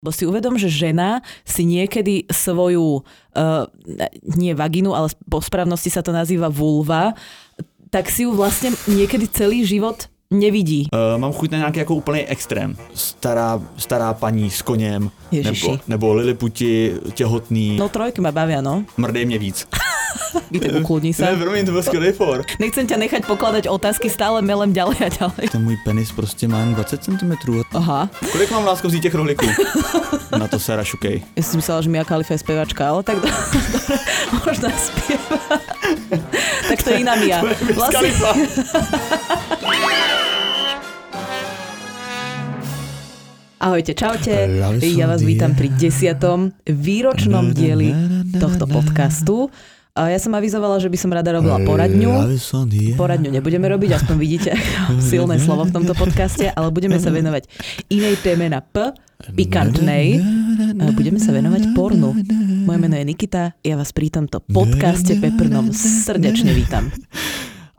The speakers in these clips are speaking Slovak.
Bo si uvedom, že žena si niekedy svoju, uh, nie vaginu, ale po správnosti sa to nazýva vulva, tak si ju vlastne niekedy celý život nevidí. Uh, mám chuť na nějaký jako úplný extrém. Stará, stará paní s koněm, Ježiši. nebo, nebo liliputi, těhotný. No trojky ma bavia, no. Mrdej mě víc. Víte, ukludni sa. Ne, promiň, to byl skvělý for. Nechcem ťa nechať pokladať otázky, stále melem ďalej a ďalej. Ten můj penis prostě má jen 20 cm. Aha, Kolik mám lásko vzít těch rohliků? na to se rašukej. ja som myslela, že Mia Khalifa je spevačka, ale tak dobre, možno spieva. tak to je iná Mia. Vlastne, ahojte, čaute. Ja vás vítam pri desiatom výročnom dieli tohto podcastu. A Ja som avizovala, že by som rada robila poradňu. Poradňu nebudeme robiť, aspoň vidíte silné slovo v tomto podcaste, ale budeme sa venovať inej téme na P, pikantnej. Budeme sa venovať pornu. Moje meno je Nikita, ja vás pri tomto podcaste Peprnom srdečne vítam.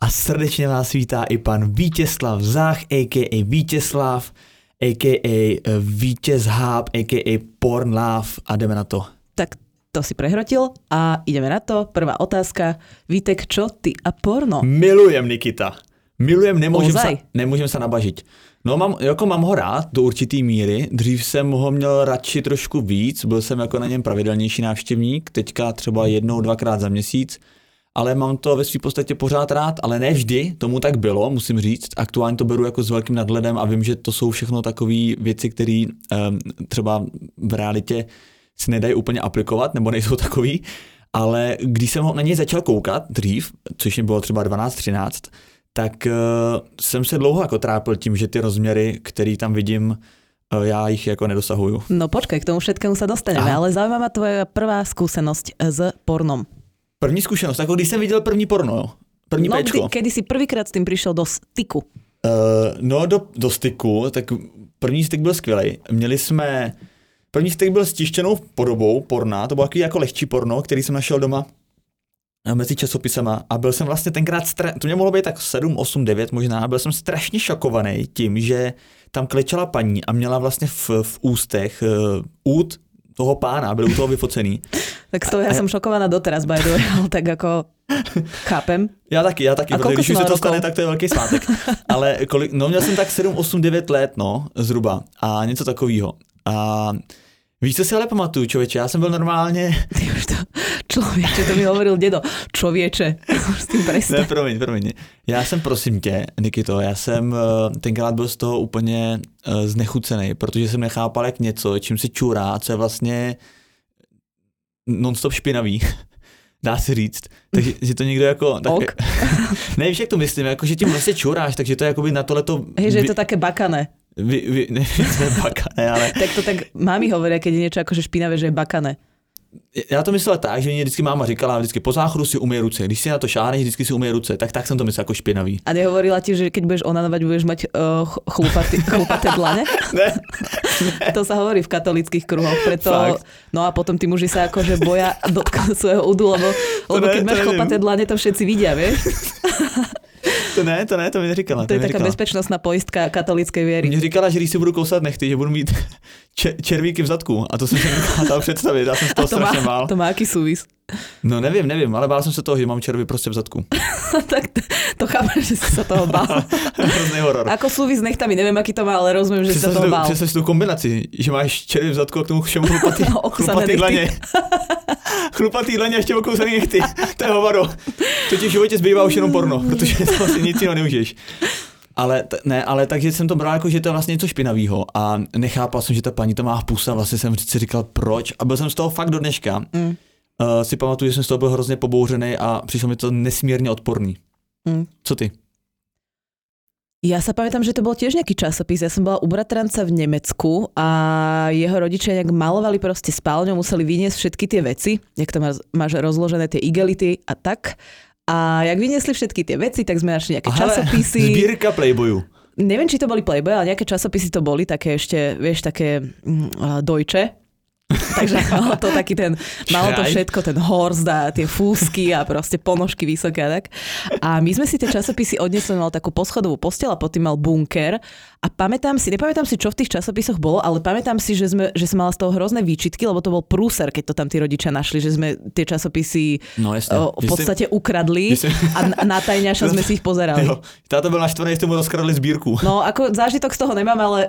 A srdečně vás vítá i pan Vítězslav Zách, a.k.a. Vítězslav, a.k.a. Vítěz Háb, a.k.a. Pornláv a jdeme na to. Tak to si prehrotil a ideme na to. Prvá otázka. Vítek, čo ty a porno? Milujem Nikita. Milujem, nemůžem Ozaj? se, nemůžem se nabažit. No mám, jako mám ho rád do určitý míry, dřív jsem ho měl radši trošku víc, byl jsem jako na něm pravidelnější návštěvník, teďka třeba jednou, dvakrát za měsíc, ale mám to ve své podstatě pořád rád, ale ne vždy, tomu tak bylo, musím říct. Aktuálně to beru jako s velkým nadhledem a vím, že to jsou všechno takové věci, které um, třeba v realitě se nedají úplně aplikovat, nebo nejsou takový, ale když jsem ho na něj začal koukat dřív, což mi bylo třeba 12-13, tak uh, jsem se dlouho jako trápil tím, že ty rozměry, který tam vidím, uh, já jich jako nedosahuju. No počkaj, k tomu všetkému sa dostaneme, Aha. ale zaujíma ma tvoja prvá skúsenosť s pornom. První zkušenost, jako když jsem viděl první porno, jo. První No, péčko. kdy, kedy si prvýkrát s tým prišiel do styku? Uh, no do, do styku, tak první styk byl skvělý. Měli jsme, první styk byl s tištěnou podobou porna, to bylo takový jako lehčí porno, který jsem našel doma eh, mezi časopisama a byl jsem vlastně tenkrát, stra- to mě mohlo být tak 7, 8, 9 možná, a byl jsem strašně šokovaný tím, že tam klečela paní a měla vlastně v, v ústech uh, út toho pána, byl u toho vyfocený. Tak z toho ja som šokovaná doteraz, by the way, ale tak ako chápem. Já taky, já taky, A protože když už se to stane, tak to je velký svátek. Ale kolik, no měl jsem tak 7, 8, 9 let, no, zhruba. A něco takového. A víš, co si ale pamatuju, člověče, já jsem byl normálně, Ty už to, to mi hovoril dedo. Človeče, už s ne, prestaň. promiň, promiň. Já jsem, prosím tě, Nikito, já jsem eh, tenkrát byl z toho úplně eh, znechucený, protože jsem nechápal, jak něco, čím se čurá, co je vlastně non-stop špinavý. Dá se říct. Takže že to někdo jako... Tak, Ok. ne, víš, jak to myslím, jako, že tím vlastně čuráš, takže to je jakoby na tohleto... Hej, že je to také bakané. Vy, vy, ne, to je baka, ne, ale Tak to tak mámi hovoria, keď je niečo akože špinavé, že je bakané. já to myslel tak, že mě vždycky máma říkala, vždycky po záchodu si umej ruce, když si na to šáneš, vždycky si umej ruce, tak tak jsem to myslel jako špinavý. A nehovorila ti, že keď budeš onanovať, budeš mať uh, ch- chlupatý, chlupaté dlane? Ne, To sa hovorí v katolických kruhoch, preto... Fakt? No a potom tí muži sa akože boja dotknúť svojho údu, lebo, lebo ne, keď to máš neviem. chlpaté dlane, to všetci vidia, vieš? To ne, to ne, to mi neříkala. To je mi taká bezpečnostná poistka katolíckej viery. Mě říkala, že když si budu kousat nechty, že budu mít če- červíky v zadku a to jsem si nedokázal představit, já jsem z toho to má, strašně bál. to má aký súvis? No nevím, nevím, ale bál jsem se toho, že mám červy prostě v zadku. tak to, to chápem, že si sa toho bál. Hrozný horor. Ako súvis nechtami, neviem, aký to má, ale rozumiem, že si sa toho bál. představ si tu kombinaci, že máš červy v zadku a k tomu všemu chlupatý, No, chlupatý dlaně. chlupatý dlaně a ještě okousaný nechty. To je hovado. To ti v životě zbývá už jenom porno, protože to asi nic jiného neužiješ. Ale, ne, ale takže jsem to bral jako, že to je vlastně něco špinavého a nechápal jsem, že ta paní to má v puse a vlastně jsem si říkal proč a byl jsem z toho fakt do dneška. Mm. Uh, si pamatuju, že jsem z toho byl hrozně pobouřený a přišlo mi to nesmírně odporný. Mm. Co ty? Ja sa pamätám, že to bol tiež nejaký časopis. Ja som bola u bratranca v Nemecku a jeho rodičia nejak malovali proste spálňu, museli vyniesť všetky tie veci, jak tam máš rozložené tie igelity a tak. A jak vyniesli všetky tie veci, tak sme našli nejaké Aha, časopisy. Sbírka Playboyu. Neviem, či to boli Playboy, ale nejaké časopisy to boli, také ešte, vieš, také mm, dojče. Takže malo to taký ten, malo to všetko, ten horst a tie fúsky a proste ponožky vysoké a tak. A my sme si tie časopisy odnesli, mal takú poschodovú postel a potom mal bunker a pamätám si, nepamätám si, čo v tých časopisoch bolo, ale pamätám si, že, sme, že som mala z toho hrozné výčitky, lebo to bol prúser, keď to tam tí rodičia našli, že sme tie časopisy no, jasne. o, v podstate si... ukradli a na tajňaša sme si ich pozerali. Jo. Táto bol naštvaný, že mu rozkradli zbírku. No, ako zážitok z toho nemám, ale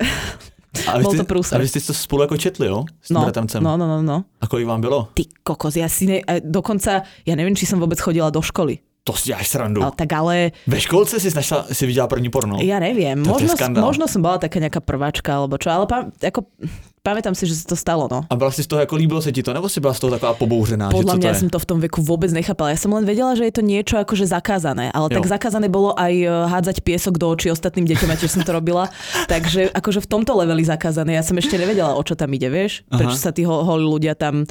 a Bol to prúser. A vy ste to spolu jako četli, jo? S no, no, no, no, no. A kolik vám bylo? Ty kokos, ja si ne, dokonca, ja neviem, či som vôbec chodila do školy. To si až srandu. Ale, tak ale... Ve školce si našla, si viděla první porno? Ja neviem. možno, možno som bola taká nejaká prváčka, alebo čo, ale pa, ako, pamätám si, že sa to stalo, no. A byla si z toho, ako líbilo sa ti to, nebo si bola z toho taková pobouřená? Podľa že mňa to som to v tom veku vôbec nechápala. Ja som len vedela, že je to niečo akože zakázané, ale jo. tak zakázané bolo aj e, hádzať piesok do očí ostatným deťom, a tiež som to robila. Takže akože v tomto leveli zakázané. Ja som ešte nevedela, o čo tam ide, vieš? Prečo sa tí holí ľudia tam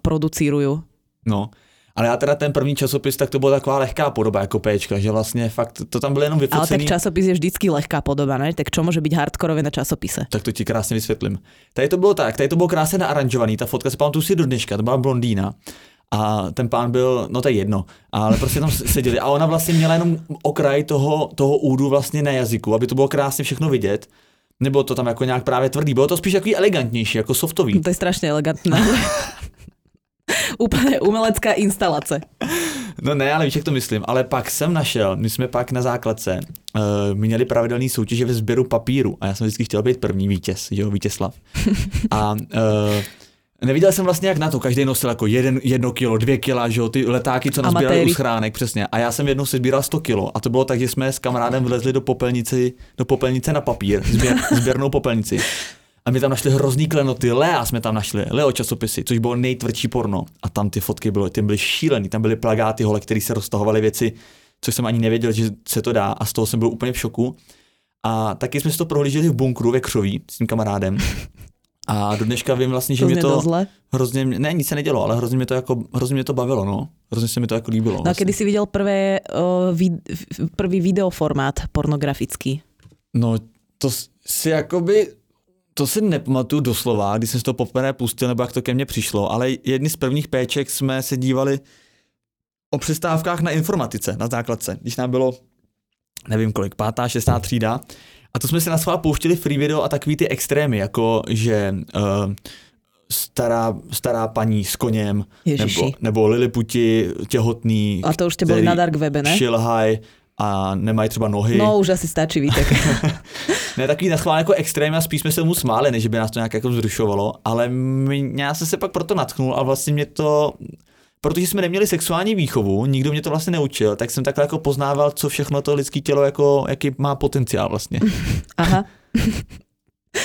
producírujú. No, ale já teda ten první časopis, tak to byla taková lehká podoba jako Pčka, že vlastně fakt to tam bylo jenom vyfocený. Ale tak časopis je vždycky lehká podoba, ne? Tak čo může být hardkorové na časopise? Tak to ti krásně vysvětlím. Tady to bylo tak, tady to bylo krásně naaranžovaný, ta fotka se pamatuju si do dneška, to byla blondýna. A ten pán byl, no to je jedno, ale prostě tam seděli a ona vlastně měla jenom okraj toho, toho údu vlastně na jazyku, aby to bylo krásně všechno vidět. Nebo to tam jako nějak právě tvrdý, bylo to spíš takový elegantnější, jako softový. To je strašně elegantné. Úplně umelecká instalace. No ne, ale víš, jak to myslím. Ale pak jsem našel, my jsme pak na základce uh, měli pravidelný soutěže ve sběru papíru a já jsem vždycky chtěl být první vítěz, že jo, Vítězslav. A uh, Neviděl jsem vlastně jak na to, každý nosil jako jeden, jedno kilo, dvě kila, že jo, ty letáky, co nazbírali u schránek, přesně. A já jsem jednou si sbíral 100 kilo a to bylo tak, že jsme s kamarádem vlezli do popelnici, do popelnice na papír, sběr, sběrnou popelnici. A my tam našli hrozný klenoty, Lea jsme tam našli, Leo časopisy, což bylo nejtvrdší porno. A tam ty fotky byly, ty byly šílený, tam byly plagáty hole, které se roztahovaly věci, což jsem ani nevěděl, že se to dá a z toho jsem byl úplně v šoku. A taky jsme si to prohlíželi v bunkru ve Křoví s tím kamarádem. A do dneška vím vlastně, že mě to zle. hrozně, ne, nic se nedělo, ale hrozně mě to jako, hrozně mě to bavilo, no. Hrozně se mi to jako líbilo. No vlastně. a kedy si viděl prvé, uh, vid, prvý videoformát pornografický? No, to si jakoby to si nepamatuju doslova, když jsem si to poprvé pustil, nebo jak to ke mně přišlo, ale jedny z prvních péček jsme se dívali o přestávkách na informatice na základce, když nám bylo, nevím kolik, pátá, šestá třída. A to jsme si na svá pouštili free video a takový ty extrémy, jako že uh, stará, stará paní s koněm, nebo, nebo Liliputi těhotný. A to už tě byli na dark webe, ne? Šilhaj a nemají třeba nohy. No už asi stačí, víte. ne takový naschválně jako extrém a spíš jsme se mu smáli, než by nás to nějak jako vzrušovalo, ale mě, já jsem se pak proto natknul a vlastně mě to, protože jsme neměli sexuální výchovu, nikdo mě to vlastně neučil, tak jsem takhle jako poznával, co všechno to lidské tělo jako, jaký má potenciál vlastně. Aha.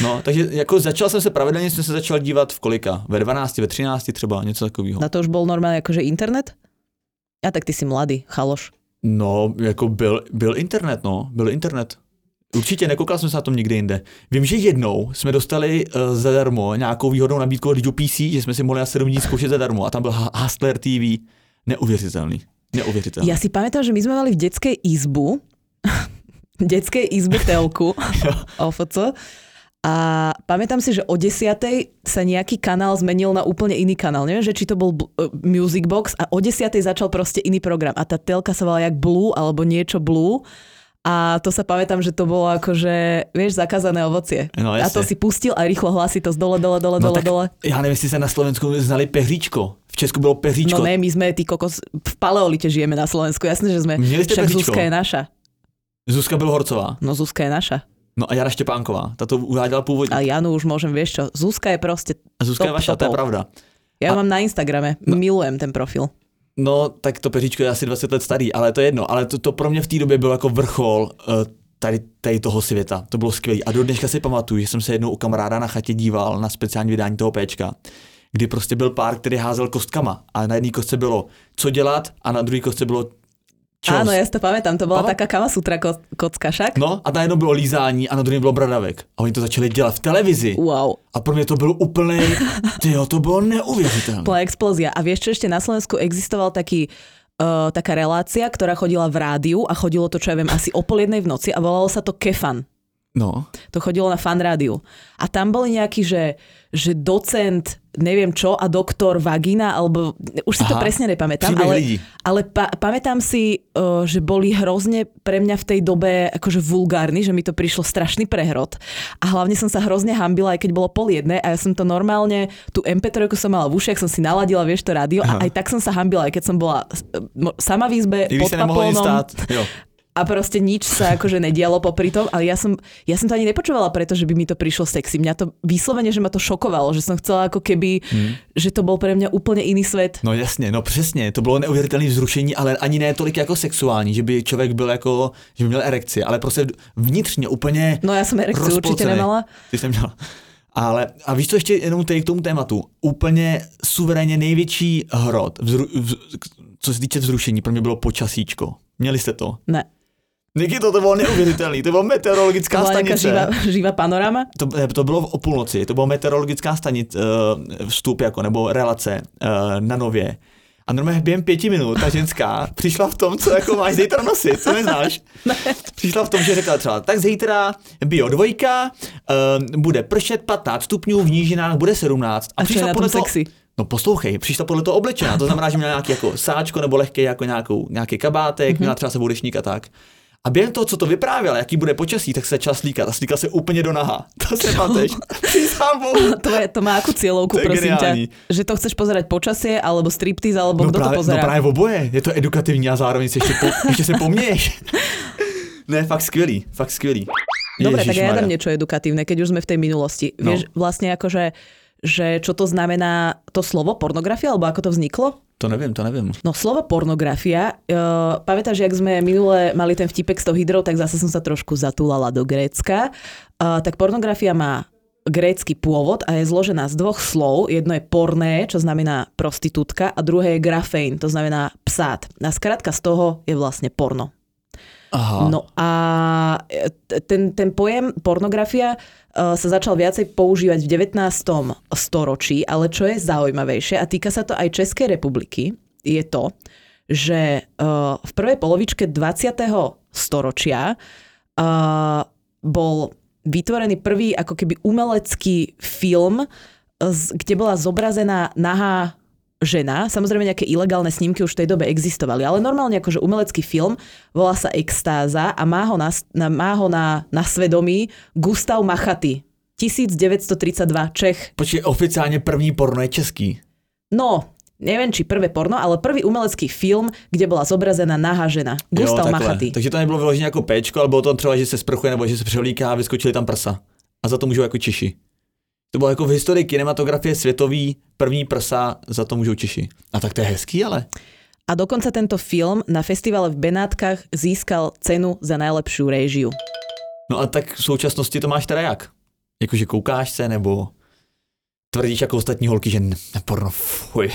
No, takže jako začal jsem se pravidelně, jsem se začal dívat v kolika? Ve 12, ve 13 třeba, něco takového. Na to už byl normálně jakože internet? A tak ty jsi mladý, chaloš. No, jako byl, byl internet, no, byl internet. Určitě nekoukal jsem se na tom nikdy jinde. Vím, že jednou jsme dostali uh, zadarmo nějakou výhodnou nabídku od PC, že jsme si mohli na 7 dní zkoušet zadarmo a tam byl Hustler TV. Neuvěřitelný. Neuvěřitelný. Já si pamätám, že my jsme mali v dětské izbu, dětské izbu telku, OFC, a pamätám si, že o 10. sa nejaký kanál zmenil na úplne iný kanál. Neviem, že či to bol uh, Music Box a o 10. začal proste iný program. A tá telka sa volala jak Blue alebo niečo Blue. A to sa pamätám, že to bolo akože, vieš, zakázané ovocie. No, a to si pustil a rýchlo hlasí to z dole, dole, dole, no, dole, dole. Ja neviem, si sa na Slovensku znali pehříčko. V Česku bylo pehříčko. No ne, my sme, ty kokos, v paleolite žijeme na Slovensku. Jasne, že sme. Však? Zuzka je naša. Zuzka Horcová. No Zuzka je naša. No a Jana Štěpánková, ta to uváděla původně. A Janu už môžem, vieš čo, Zuzka je prostě Zuzka top, je vaša, to je pravda. Ja a... mám na Instagrame, no. milujem ten profil. No, tak to peříčko je asi 20 let starý, ale to je jedno. Ale to, to pro mě v té době byl jako vrchol uh, tady, tady toho světa. To bylo skvělé. A do dneška si pamatuju, že jsem se jednou u kamaráda na chatě díval na speciální vydání toho Pčka, kdy prostě byl pár, který házel kostkama a na jedné kostce bylo co dělat a na druhé kostce bylo čo? Áno, ja si to pamätám, to bola Aha. taká kamasutra kocka však. No a na jednom bylo lízání a na druhém bylo bradavek. A oni to začali dělat v televizi. Wow. A pro mě to bylo úplný, tyjo, to bylo neuvěřitelné. Bola explózia. A vieš, čo ešte na Slovensku existoval taký uh, taká relácia, ktorá chodila v rádiu a chodilo to, čo ja viem, asi o pol jednej v noci a volalo sa to Kefan. No. To chodilo na fan rádiu. A tam boli nejakí, že, že docent, neviem čo, a doktor vagina, alebo už si Aha, to presne nepamätám, ale, ale pa, pamätám si, uh, že boli hrozne pre mňa v tej dobe akože vulgárni, že mi to prišlo strašný prehrod. A hlavne som sa hrozne hambila, aj keď bolo pol jedné a ja som to normálne, tú MP3 som mala v ušiach, som si naladila, vieš, to rádio Aha. a aj tak som sa hambila, aj keď som bola sama v izbe, Ty pod papónom a proste nič sa akože nedialo popri tom, ale ja som, ja som to ani nepočúvala preto, že by mi to prišlo sexy. Mňa to vyslovene, že ma to šokovalo, že som chcela ako keby, hmm. že to bol pre mňa úplne iný svet. No jasně, no přesně, to bylo neuvěřitelné vzrušení, ale ani ne tolik jako sexuální, že by člověk byl jako, že by měl erekci, ale prostě vnitřně úplně No já jsem erekci určitě nemala. Ty jsem měla. Ale a víš co ještě jenom tady k tomu tématu? Úplně suverénně největší hrot, vzru, vz, co se týče vzrušení, pro mě bylo počasíčko. Měli jste to? Ne. Nikito, to bylo neuvěřitelný, to byla meteorologická to stanice. Živá, živá panorama? To, to bylo o půlnoci, to byla meteorologická stanice, uh, vstup jako, nebo relace uh, na Nově. A normálně během pěti minut ta ženská přišla v tom, co jako máš zítra nosit, co neznáš. Ne. Přišla v tom, že řekla třeba, tak zítra bio dvojka, uh, bude pršet 15 stupňů, v nížinách bude 17. A, a přišla podle toho, sexy. No poslouchej, přišla podle toho oblečená, to znamená, že měla nějaký jako sáčko nebo lehký jako nějakou, nějaký kabátek, mm-hmm. měla třeba sebou dešník a tak. A během toho, co to vyprávěl, jaký bude počasí, tak se čas slíkat. A slíkal se úplně do naha. To se pateš. to, je, to má akú cieľovku, prosím geniální. ťa? Že to chceš pozerať počasie, alebo striptease, alebo no kto práve, to pozerá? No práve oboje. Je to edukativní a zároveň si ešte, po, ešte se poměješ. ne, fakt skvělý, fakt skvělý. Dobre, tak ja dám niečo edukatívne, keď už sme v tej minulosti. No. Vieš, vlastne akože že čo to znamená to slovo pornografia, alebo ako to vzniklo? To neviem, to neviem. No slovo pornografia, uh, pamätáš, jak sme minule mali ten vtipek s tou hydrou, tak zase som sa trošku zatúlala do Grécka. Uh, tak pornografia má grécky pôvod a je zložená z dvoch slov. Jedno je porné, čo znamená prostitútka a druhé je grafein, to znamená psát. A skrátka z toho je vlastne porno. Aha. No a e, ten, ten pojem pornografia uh, sa začal viacej používať v 19. storočí, ale čo je zaujímavejšie a týka sa to aj Českej republiky, je to, že uh, v prvej polovičke 20. storočia bol vytvorený prvý ako keby umelecký film, kde bola zobrazená nahá žena. Samozrejme nejaké ilegálne snímky už v tej dobe existovali, ale normálne akože umelecký film, volá sa Extáza a má ho na, na, má ho na, na svedomí Gustav Machaty. 1932 Čech. Počkej, oficiálne první porno je český. No, neviem či prvé porno, ale prvý umelecký film, kde bola zobrazená nahá žena. Gustav jo, Machaty. Takže to nebylo vyložené jako péčko, ale bylo to třeba, že se sprchuje nebo že se převlíká a vyskočili tam prsa. A za to můžou jako Češi. To bylo jako v historii kinematografie světový první prsa, za to můžou Češi. A tak to je hezký, ale. A dokonca tento film na festivale v Benátkach získal cenu za najlepšiu réžiu. No a tak v současnosti to máš teda jak? Jakože koukáš se, nebo tvrdíš jako ostatní holky, že porno, fuj.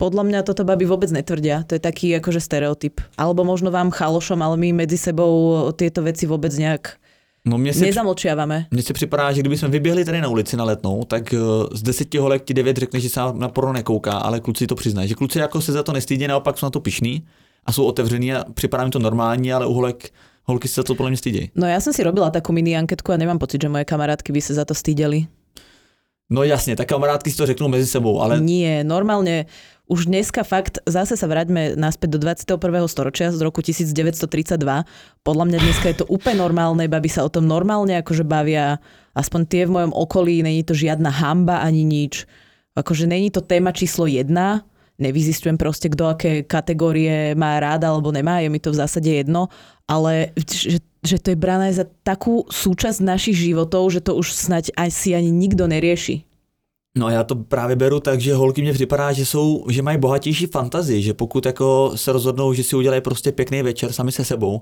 Podľa mňa toto baby vôbec netvrdia. To je taký akože stereotyp. Alebo možno vám chalošom, ale my medzi sebou tieto veci vôbec nejak No mě si, Nezamlčiavame. Mně se připadá, že kdyby jsme vyběhli tady na ulici na letnou, tak eh, z deseti holek ti devět řekne, že se na porno nekouká, ale kluci to přiznají. Že kluci jako se za to nestydí, naopak jsou na to pišní a jsou otevření a připadá mi to normální, ale u holek holky se za to podle mě stydí. No já jsem si robila takovou mini anketku a nemám pocit, že moje kamarátky by se za to styděli. No jasne, tak kamarátky si to řeknú medzi sebou, ale... Nie, normálne už dneska fakt, zase sa vráťme naspäť do 21. storočia z roku 1932. Podľa mňa dneska je to úplne normálne, baby sa o tom normálne akože bavia, aspoň tie v mojom okolí, není to žiadna hamba ani nič. Akože není to téma číslo jedna, nevyzistujem proste, kto aké kategórie má rád alebo nemá, je mi to v zásade jedno, ale že, že to je brané za takú súčasť našich životov, že to už snať asi ani nikto nerieši. No já to právě beru tak, že holky mě připadá, že jsou, že mají bohatější fantazii, že pokud jako se rozhodnou, že si udělají prostě pěkný večer sami se sebou,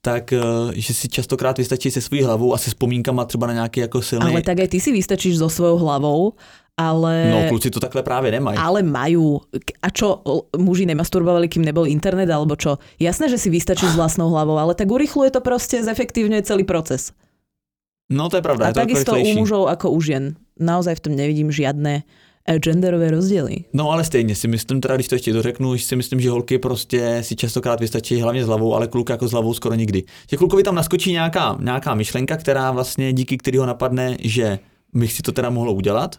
tak eh, že si častokrát vystačí se svou hlavou a se vzpomínkama třeba na nějaký jako silný... Ale tak aj ty si vystačíš so svojou hlavou, ale... No, kluci to takhle právě nemají. Ale majú. A čo, muži nemasturbovali, kým nebol internet, alebo čo? Jasné, že si vystačíš s vlastnou hlavou, ale tak urychluje to proste, zefektívňuje celý proces. No to je pravda. A takisto u mužov ako u žien naozaj v tom nevidím žiadne, genderové rozdiely. No ale stejně si myslím, teda když to ještě dořeknu, si myslím, že holky prostě si častokrát vystačí hlavně s hlavou, ale kluk jako s hlavou skoro nikdy. Že klukovi tam naskočí nějaká, nějaká myšlenka, která vlastně díky který ho napadne, že bych si to teda mohlo udělat,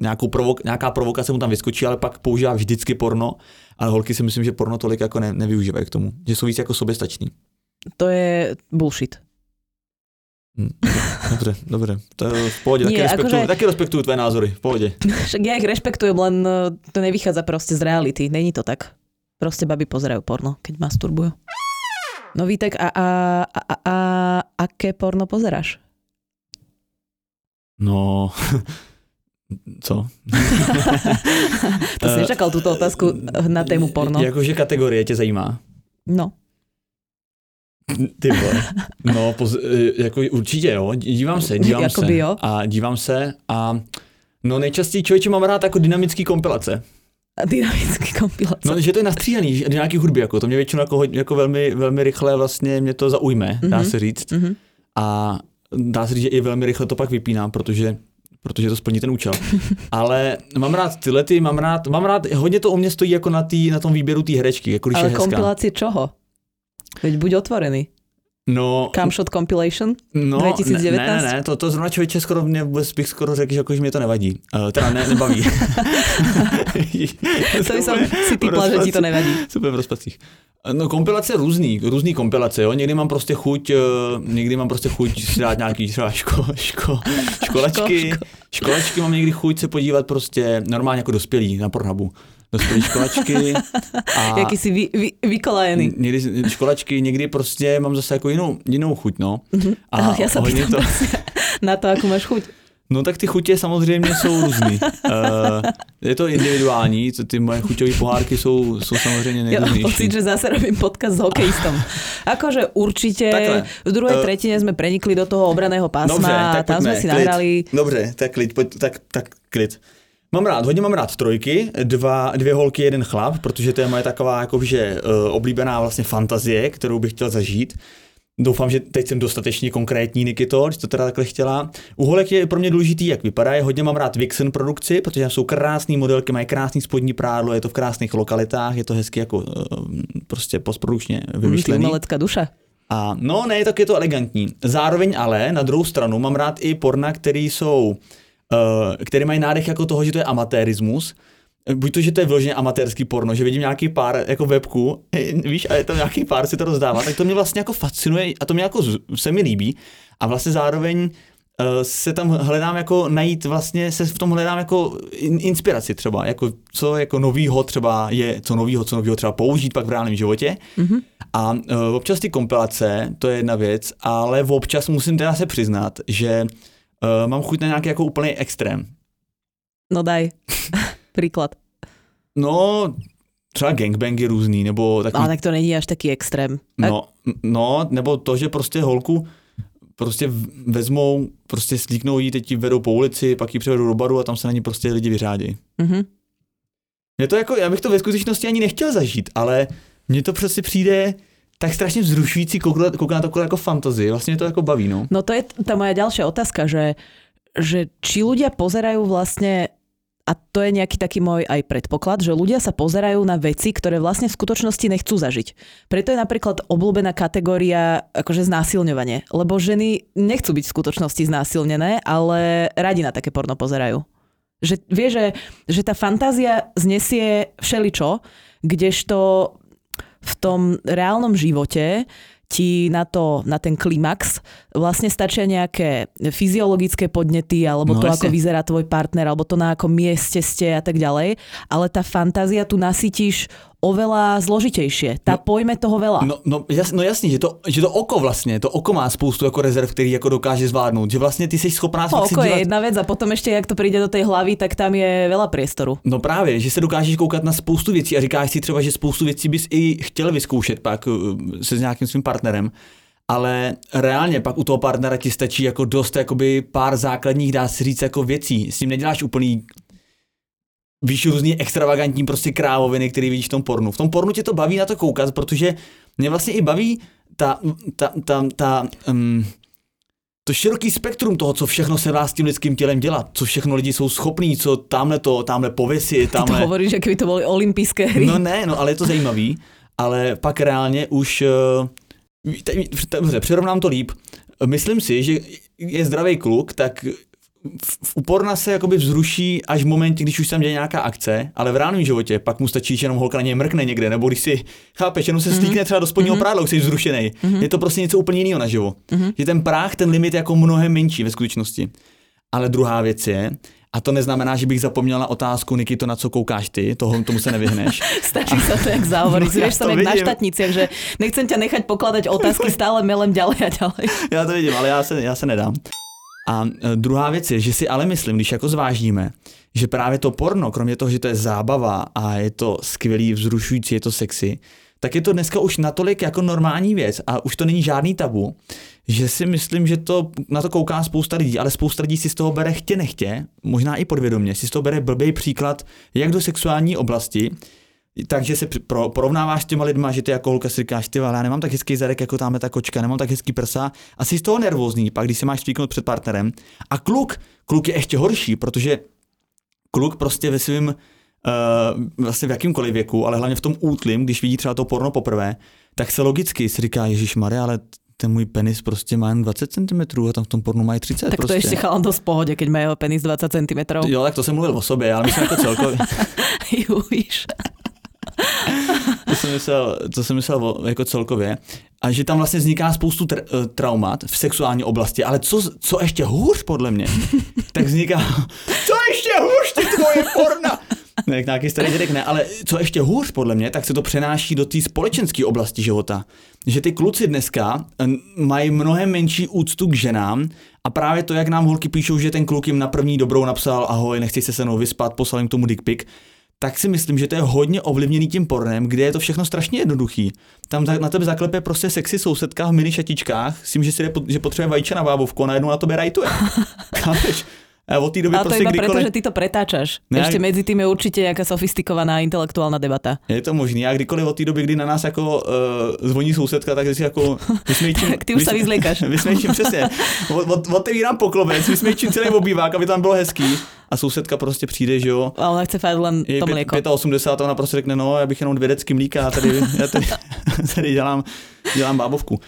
nějakou provok, nějaká provokace mu tam vyskočí, ale pak používá vždycky porno, ale holky si myslím, že porno tolik jako ne, nevyužívají k tomu, že jsou víc jako soběstační. To je bullshit. Hm, Dobře, dobře. To je v pohode. Nie, taky, respektujú, akože... respektujú tvoje názory. V pohode. Však ja ich rešpektujem, len e, to nevychádza proste z reality. Není to tak. Proste baby pozerajú porno, keď masturbujú. No Vítek, a, a, a, a, a aké porno pozeráš? No, co? to si nečakal túto otázku na tému porno. Jakože kategorie tě zajímá? No. Ty vole. No, poz, e, jako určitě jo, dívám se, dívám Jakoby se. Jo. A dívám se a no nejčastěji člověče mám rád jako dynamický kompilace. Dynamický kompilace. No, že to je nastříhaný, že nějaký hudby, jako to mě většinou jako, jako velmi, velmi rychle vlastně mě to zaujme, mm-hmm. dá mhm. se říct. Mm-hmm. A dá se říct, že i velmi rychle to pak vypínám, protože protože to splní ten účel. Ale mám rád tyhle, ty, mám rád, mám rád, hodně to u mě stojí jako na, tý, na tom výběru té herečky, jako když Ale je hezká. čoho? Veď buď otvorený. No, Camshot Compilation no, 2019? Ne, ne, ne, to, to zrovna člověče skoro mě vůbec bych skoro řekl, že, jako, že mě to nevadí. Uh, teda ne, nebaví. to jsem si typla, že ti to nevadí. Super v rozpacích. No kompilace různý, různý kompilace, jo. Někdy mám prostě chuť, uh, někdy mám prostě chuť si dát nějaký třeba ško, ško, školačky. Školačky mám někdy chuť se podívat prostě normálně jako dospělí na Pornhubu dospělí školačky. A Jaký jsi vy, vy, vykolajený. Někdy školačky, někdy prostě mám zase jako jinou, jinou chuť, no. Uh-huh. A já se pýtam to... na to, jakou máš chuť. No tak ty chutě samozřejmě jsou různý. Uh, je to individuální, ty moje chuťové pohárky jsou, jsou samozřejmě nejrůznější. Ja pocit, že zase robím podcast s hokejistom. Akože určite Takhle. v druhej uh, tretine sme prenikli do toho obraného pásma dobře, a tam sme si nahrali. Dobře, tak klid, pojď, tak, tak klid. Mám rád, hodně mám rád trojky, dva, dvě holky, jeden chlap, protože to je moje taková jakože uh, oblíbená vlastně fantazie, kterou bych chtěl zažít. Doufám, že teď jsem dostatečně konkrétní, Nikito, že to teda takhle chtěla. U holek je pro mě důležitý, jak vypadá. Hodně mám rád Vixen produkci, protože tam jsou krásné modelky, mají krásný spodní prádlo, je to v krásných lokalitách, je to hezky jako uh, prostě postprodukčně vymyšlený. Umelecká duše. A no ne, tak je to elegantní. Zároveň ale na druhou stranu mám rád i porna, který jsou uh, které mají nádech jako toho, že to je amatérismus, buď to, že to je vyloženě amatérský porno, že vidím nějaký pár jako webku, víš, a je tam nějaký pár si to rozdává, tak to mě vlastně jako fascinuje a to mě jako se mi líbí a vlastně zároveň uh, se tam hledám jako najít vlastně, se v tom hledám jako inspiraci třeba, jako co jako novýho třeba je, co novýho, co novýho třeba použít pak v reálném životě. Mm-hmm. A uh, občas ty kompilace, to je jedna věc, ale občas musím teda se přiznat, že Uh, mám chuť na nějaký jako úplný extrém. No daj, příklad. No, třeba gangbangy různý, nebo takový... Ale tak to není až taký extrém. No, no, nebo to, že prostě holku prostě vezmou, prostě slíknou jí, teď ji vedou po ulici, pak ji převedou do baru a tam se na ní prostě lidi vyřádí. Mm-hmm. Mě to jako, já bych to ve skutečnosti ani nechtěl zažít, ale mně to prostě přijde, tak strašně vzrušující kouknout, kouknout na to jako fantasy. Vlastně to jako baví, no. No to je ta moja ďalšia otázka, že, že či ľudia pozerajú vlastne a to je nejaký taký môj aj predpoklad, že ľudia sa pozerajú na veci, ktoré vlastne v skutočnosti nechcú zažiť. Preto je napríklad obľúbená kategória akože znásilňovanie, lebo ženy nechcú byť v skutočnosti znásilnené, ale radi na také porno pozerajú. Že vie, že, že tá fantázia znesie všeličo, kdežto v tom reálnom živote ti na, to, na ten klimax vlastne stačia nejaké fyziologické podnety, alebo no, to, ako vyzerá tvoj partner, alebo to, na akom mieste ste a tak ďalej. Ale tá fantázia tu nasytíš oveľa zložitejšie. Tá no, pojme toho veľa. No, no, jas, no jasně, že to, že to oko vlastně, to oko má spoustu jako rezerv, který jako dokáže zvládnout. Že vlastně ty jsi schopná no, oko je jedna věc a potom ještě jak to přijde do té hlavy, tak tam je veľa priestoru. No právě, že se dokážeš koukat na spoustu věcí a říkáš si třeba, že spoustu věcí bys i chtěl vyzkoušet pak uh, se s nějakým svým partnerem ale reálně pak u toho partnera ti stačí jako dost jakoby pár základních, dá se říct, jako věcí. S tím neděláš úplný víš, různý extravagantní prostě krávoviny, který vidíš v tom pornu. V tom pornu tě to baví na to koukat, protože mě vlastně i baví ta, ta, ta, ta um, to široký spektrum toho, co všechno se dá s tím lidským tělem dělat, co všechno lidi jsou schopní, co tamhle to, tamhle pověsit, tamhle... Ty to hovoríš, že by to byly olympijské hry. No ne, no ale je to zajímavý, ale pak reálně už, eh, dobře, přirovnám to líp, myslím si, že je zdravý kluk, tak v porna se jakoby vzruší až v momentě, když už tam děje nějaká akce, ale v reálném životě pak mu stačí, že jenom holka na něj mrkne někde, nebo když si, chápeš, jenom se mhm. stýkne třeba do spodního mm-hmm. prádla, už jsi vzrušený. Mm-hmm. Je to prostě něco úplně jiného naživo. Mm-hmm. Že ten práh, ten limit je jako mnohem menší ve skutečnosti. Ale druhá věc je, a to neznamená, že bych zapomněl na otázku, Niky, to na co koukáš ty, toho, tomu se nevyhneš. Stačí sa to jak záhovorí, no, vieš som jak na štátnici, že nechcem ťa nechať pokladať otázky stále melem ďalej a ďalej. Já to vidím, ale já se, já se nedám. A e, druhá věc je, že si ale myslím, když jako zvážíme, že právě to porno, kromě toho, že to je zábava a je to skvělý, vzrušující, je to sexy, tak je to dneska už natolik jako normální věc a už to není žádný tabu, že si myslím, že to na to kouká spousta lidí, ale spousta lidí si z toho bere chtě nechtě, možná i podvědomě, si z toho bere blbý příklad jak do sexuální oblasti, takže se porovnáváš s těma lidma, že ty jako holka si říkáš, ty já nemám tak hezký zadek jako tam ta kočka, nemám tak hezký prsa a jsi z toho nervózní, pak když se máš stříknout před partnerem. A kluk, kluk je ještě horší, protože kluk prostě ve svém, uh, vlastně v jakýmkoliv věku, ale hlavně v tom útlým, když vidí třeba to porno poprvé, tak se logicky si říká, Ježíš Maria, ale ten můj penis prostě má jen 20 cm a tam v tom pornu mají 30 Tak to ještě chalan dost v pohodě, keď má jeho penis 20 cm. Jo, tak to jsem mluvil o sobě, ale myslím jako celkově. Jujíš to jsem myslel, to jsem myslel jako celkově. A že tam vlastně vzniká spoustu tra- eh, traumat v sexuální oblasti, ale co, co ještě hůř podle mě, tak vzniká, co ještě hůř, ty tvoje porna. Ne, nějaký starý dědek ne, ale co ještě hůř podle mě, tak se to přenáší do té společenské oblasti života. Že ty kluci dneska eh, mají mnohem menší úctu k ženám a právě to, jak nám holky píšou, že ten kluk jim na první dobrou napsal ahoj, nechci se se mnou vyspat, poslal jim tomu dick pic, tak si myslím, že to je hodně ovlivněný tím pornem, kde je to všechno strašně jednoduchý. Tam na tebe zaklepe prostě sexy sousedka v mini šatičkách, s tím, že, si jde, že potřebuje vajíče na bábovku a najednou na tobě rajtuje. Chápeš? A od té doby Ale to iba kdykoliv... preto, že ty to pretáčaš. Ne, Ešte medzi tým je určite nejaká sofistikovaná intelektuálna debata. Je to možné. A kdykoliv od té doby, kdy na nás jako uh, zvoní sousedka, tak si jako vysmejčím... tak ty už vys... sa vyzliekaš. vysmejčím, přesně. Od, od, otevírám poklobec, vysmejčím celý obývák, aby tam bylo hezký. A sousedka prostě přijde, že jo. A ona chce fakt len je to mlieko. 85 a ona prostě řekne, no, já bych jenom dvě decky mlíka a tady, já tady, tady dělám, dělám bábovku.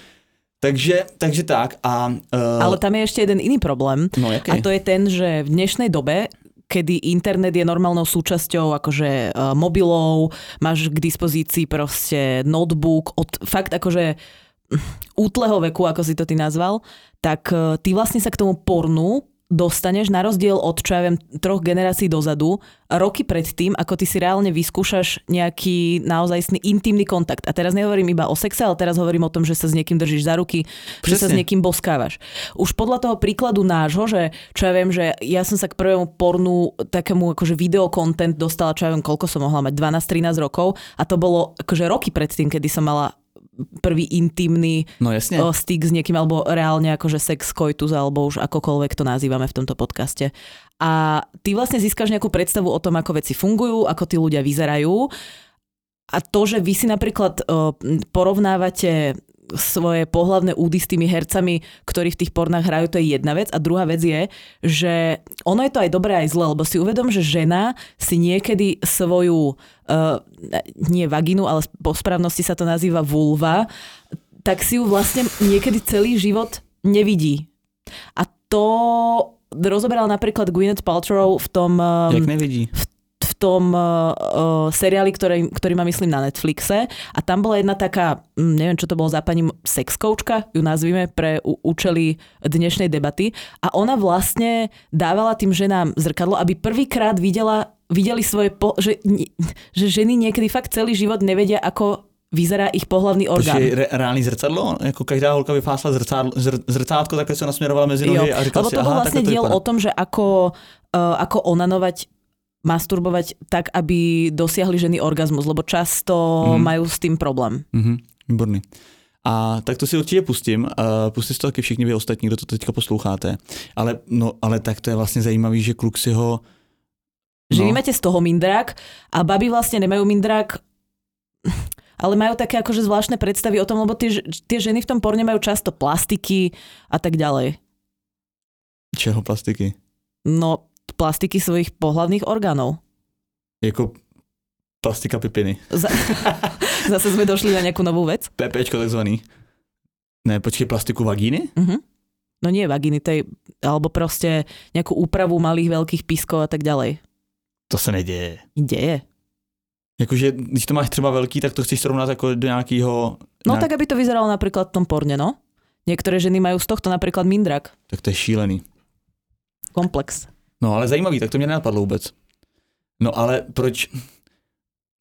Takže, takže tak. A, uh... Ale tam je ešte jeden iný problém. No, jaký? A to je ten, že v dnešnej dobe kedy internet je normálnou súčasťou akože uh, mobilov, máš k dispozícii proste notebook od fakt akože útleho veku, ako si to ty nazval, tak uh, ty vlastne sa k tomu pornu dostaneš na rozdiel od, čo ja viem, troch generácií dozadu, roky pred tým, ako ty si reálne vyskúšaš nejaký naozajstný intimný kontakt. A teraz nehovorím iba o sexe, ale teraz hovorím o tom, že sa s niekým držíš za ruky, Presne. že sa s niekým boskávaš. Už podľa toho príkladu nášho, že čo ja viem, že ja som sa k prvému pornu, takému akože videokontent dostala, čo ja viem, koľko som mohla mať, 12-13 rokov a to bolo akože roky predtým, kedy som mala prvý intimný no, jasne. styk s niekým, alebo reálne akože sex coitus, alebo už akokoľvek to nazývame v tomto podcaste. A ty vlastne získaš nejakú predstavu o tom, ako veci fungujú, ako tí ľudia vyzerajú. A to, že vy si napríklad porovnávate svoje pohlavné údy s tými hercami, ktorí v tých pornách hrajú, to je jedna vec. A druhá vec je, že ono je to aj dobré aj zlé, lebo si uvedom, že žena si niekedy svoju, uh, nie vaginu, ale po správnosti sa to nazýva vulva, tak si ju vlastne niekedy celý život nevidí. A to rozoberal napríklad Gwyneth Paltrow v tom... Um, Jak nevidí? V tom uh, seriáli, ktorý, ktorý má myslím na Netflixe a tam bola jedna taká, hm, neviem čo to bolo za pani sexkoučka, ju nazvime pre účely dnešnej debaty a ona vlastne dávala tým ženám zrkadlo, aby prvýkrát videla videli svoje, po, že, že ženy niekedy fakt celý život nevedia, ako vyzerá ich pohlavný orgán. Počkej, re, reálný zrcadlo? Jako každá holka vyfásla zrcádlo, zr, zrcátko, takhle se nasměrovala mezi nohy a říkala si, to bol vlastne diel o tom, že ako, uh, ako onanovať masturbovať tak, aby dosiahli ženy orgazmus, lebo často mm. majú s tým problém. Mm-hmm, výborný. A tak to si určitě pustím. Uh, pustí si to taky všichni vy ostatní, kdo to teďka posloucháte. Ale, no, ale tak to je vlastně zajímavý, že kluk si ho... No. Že vy máte z toho mindrak a baby vlastne nemajú mindrak ale majú také akože zvláštne predstavy o tom, lebo tie, tie ženy v tom porne majú často plastiky a tak ďalej. Čeho plastiky? No, plastiky svojich pohlavných orgánov. Jako plastika pipiny. Z- Zase sme došli na nejakú novú vec? PPčko takzvaný. Ne, počkej, plastiku vagíny? Uh-huh. No nie vagíny, tej, alebo proste nejakú úpravu malých, veľkých pískov a tak ďalej. To se neděje. Deje. Jakože, když to máš třeba velký, tak to chceš srovnat jako do nějakého... No nejak... tak, aby to vyzeralo napríklad v tom porne, no. Niektoré ženy majú z tohto napríklad mindrak. Tak to je šílený. Komplex. No ale zajímavý, tak to mě nenapadlo vůbec. No ale proč...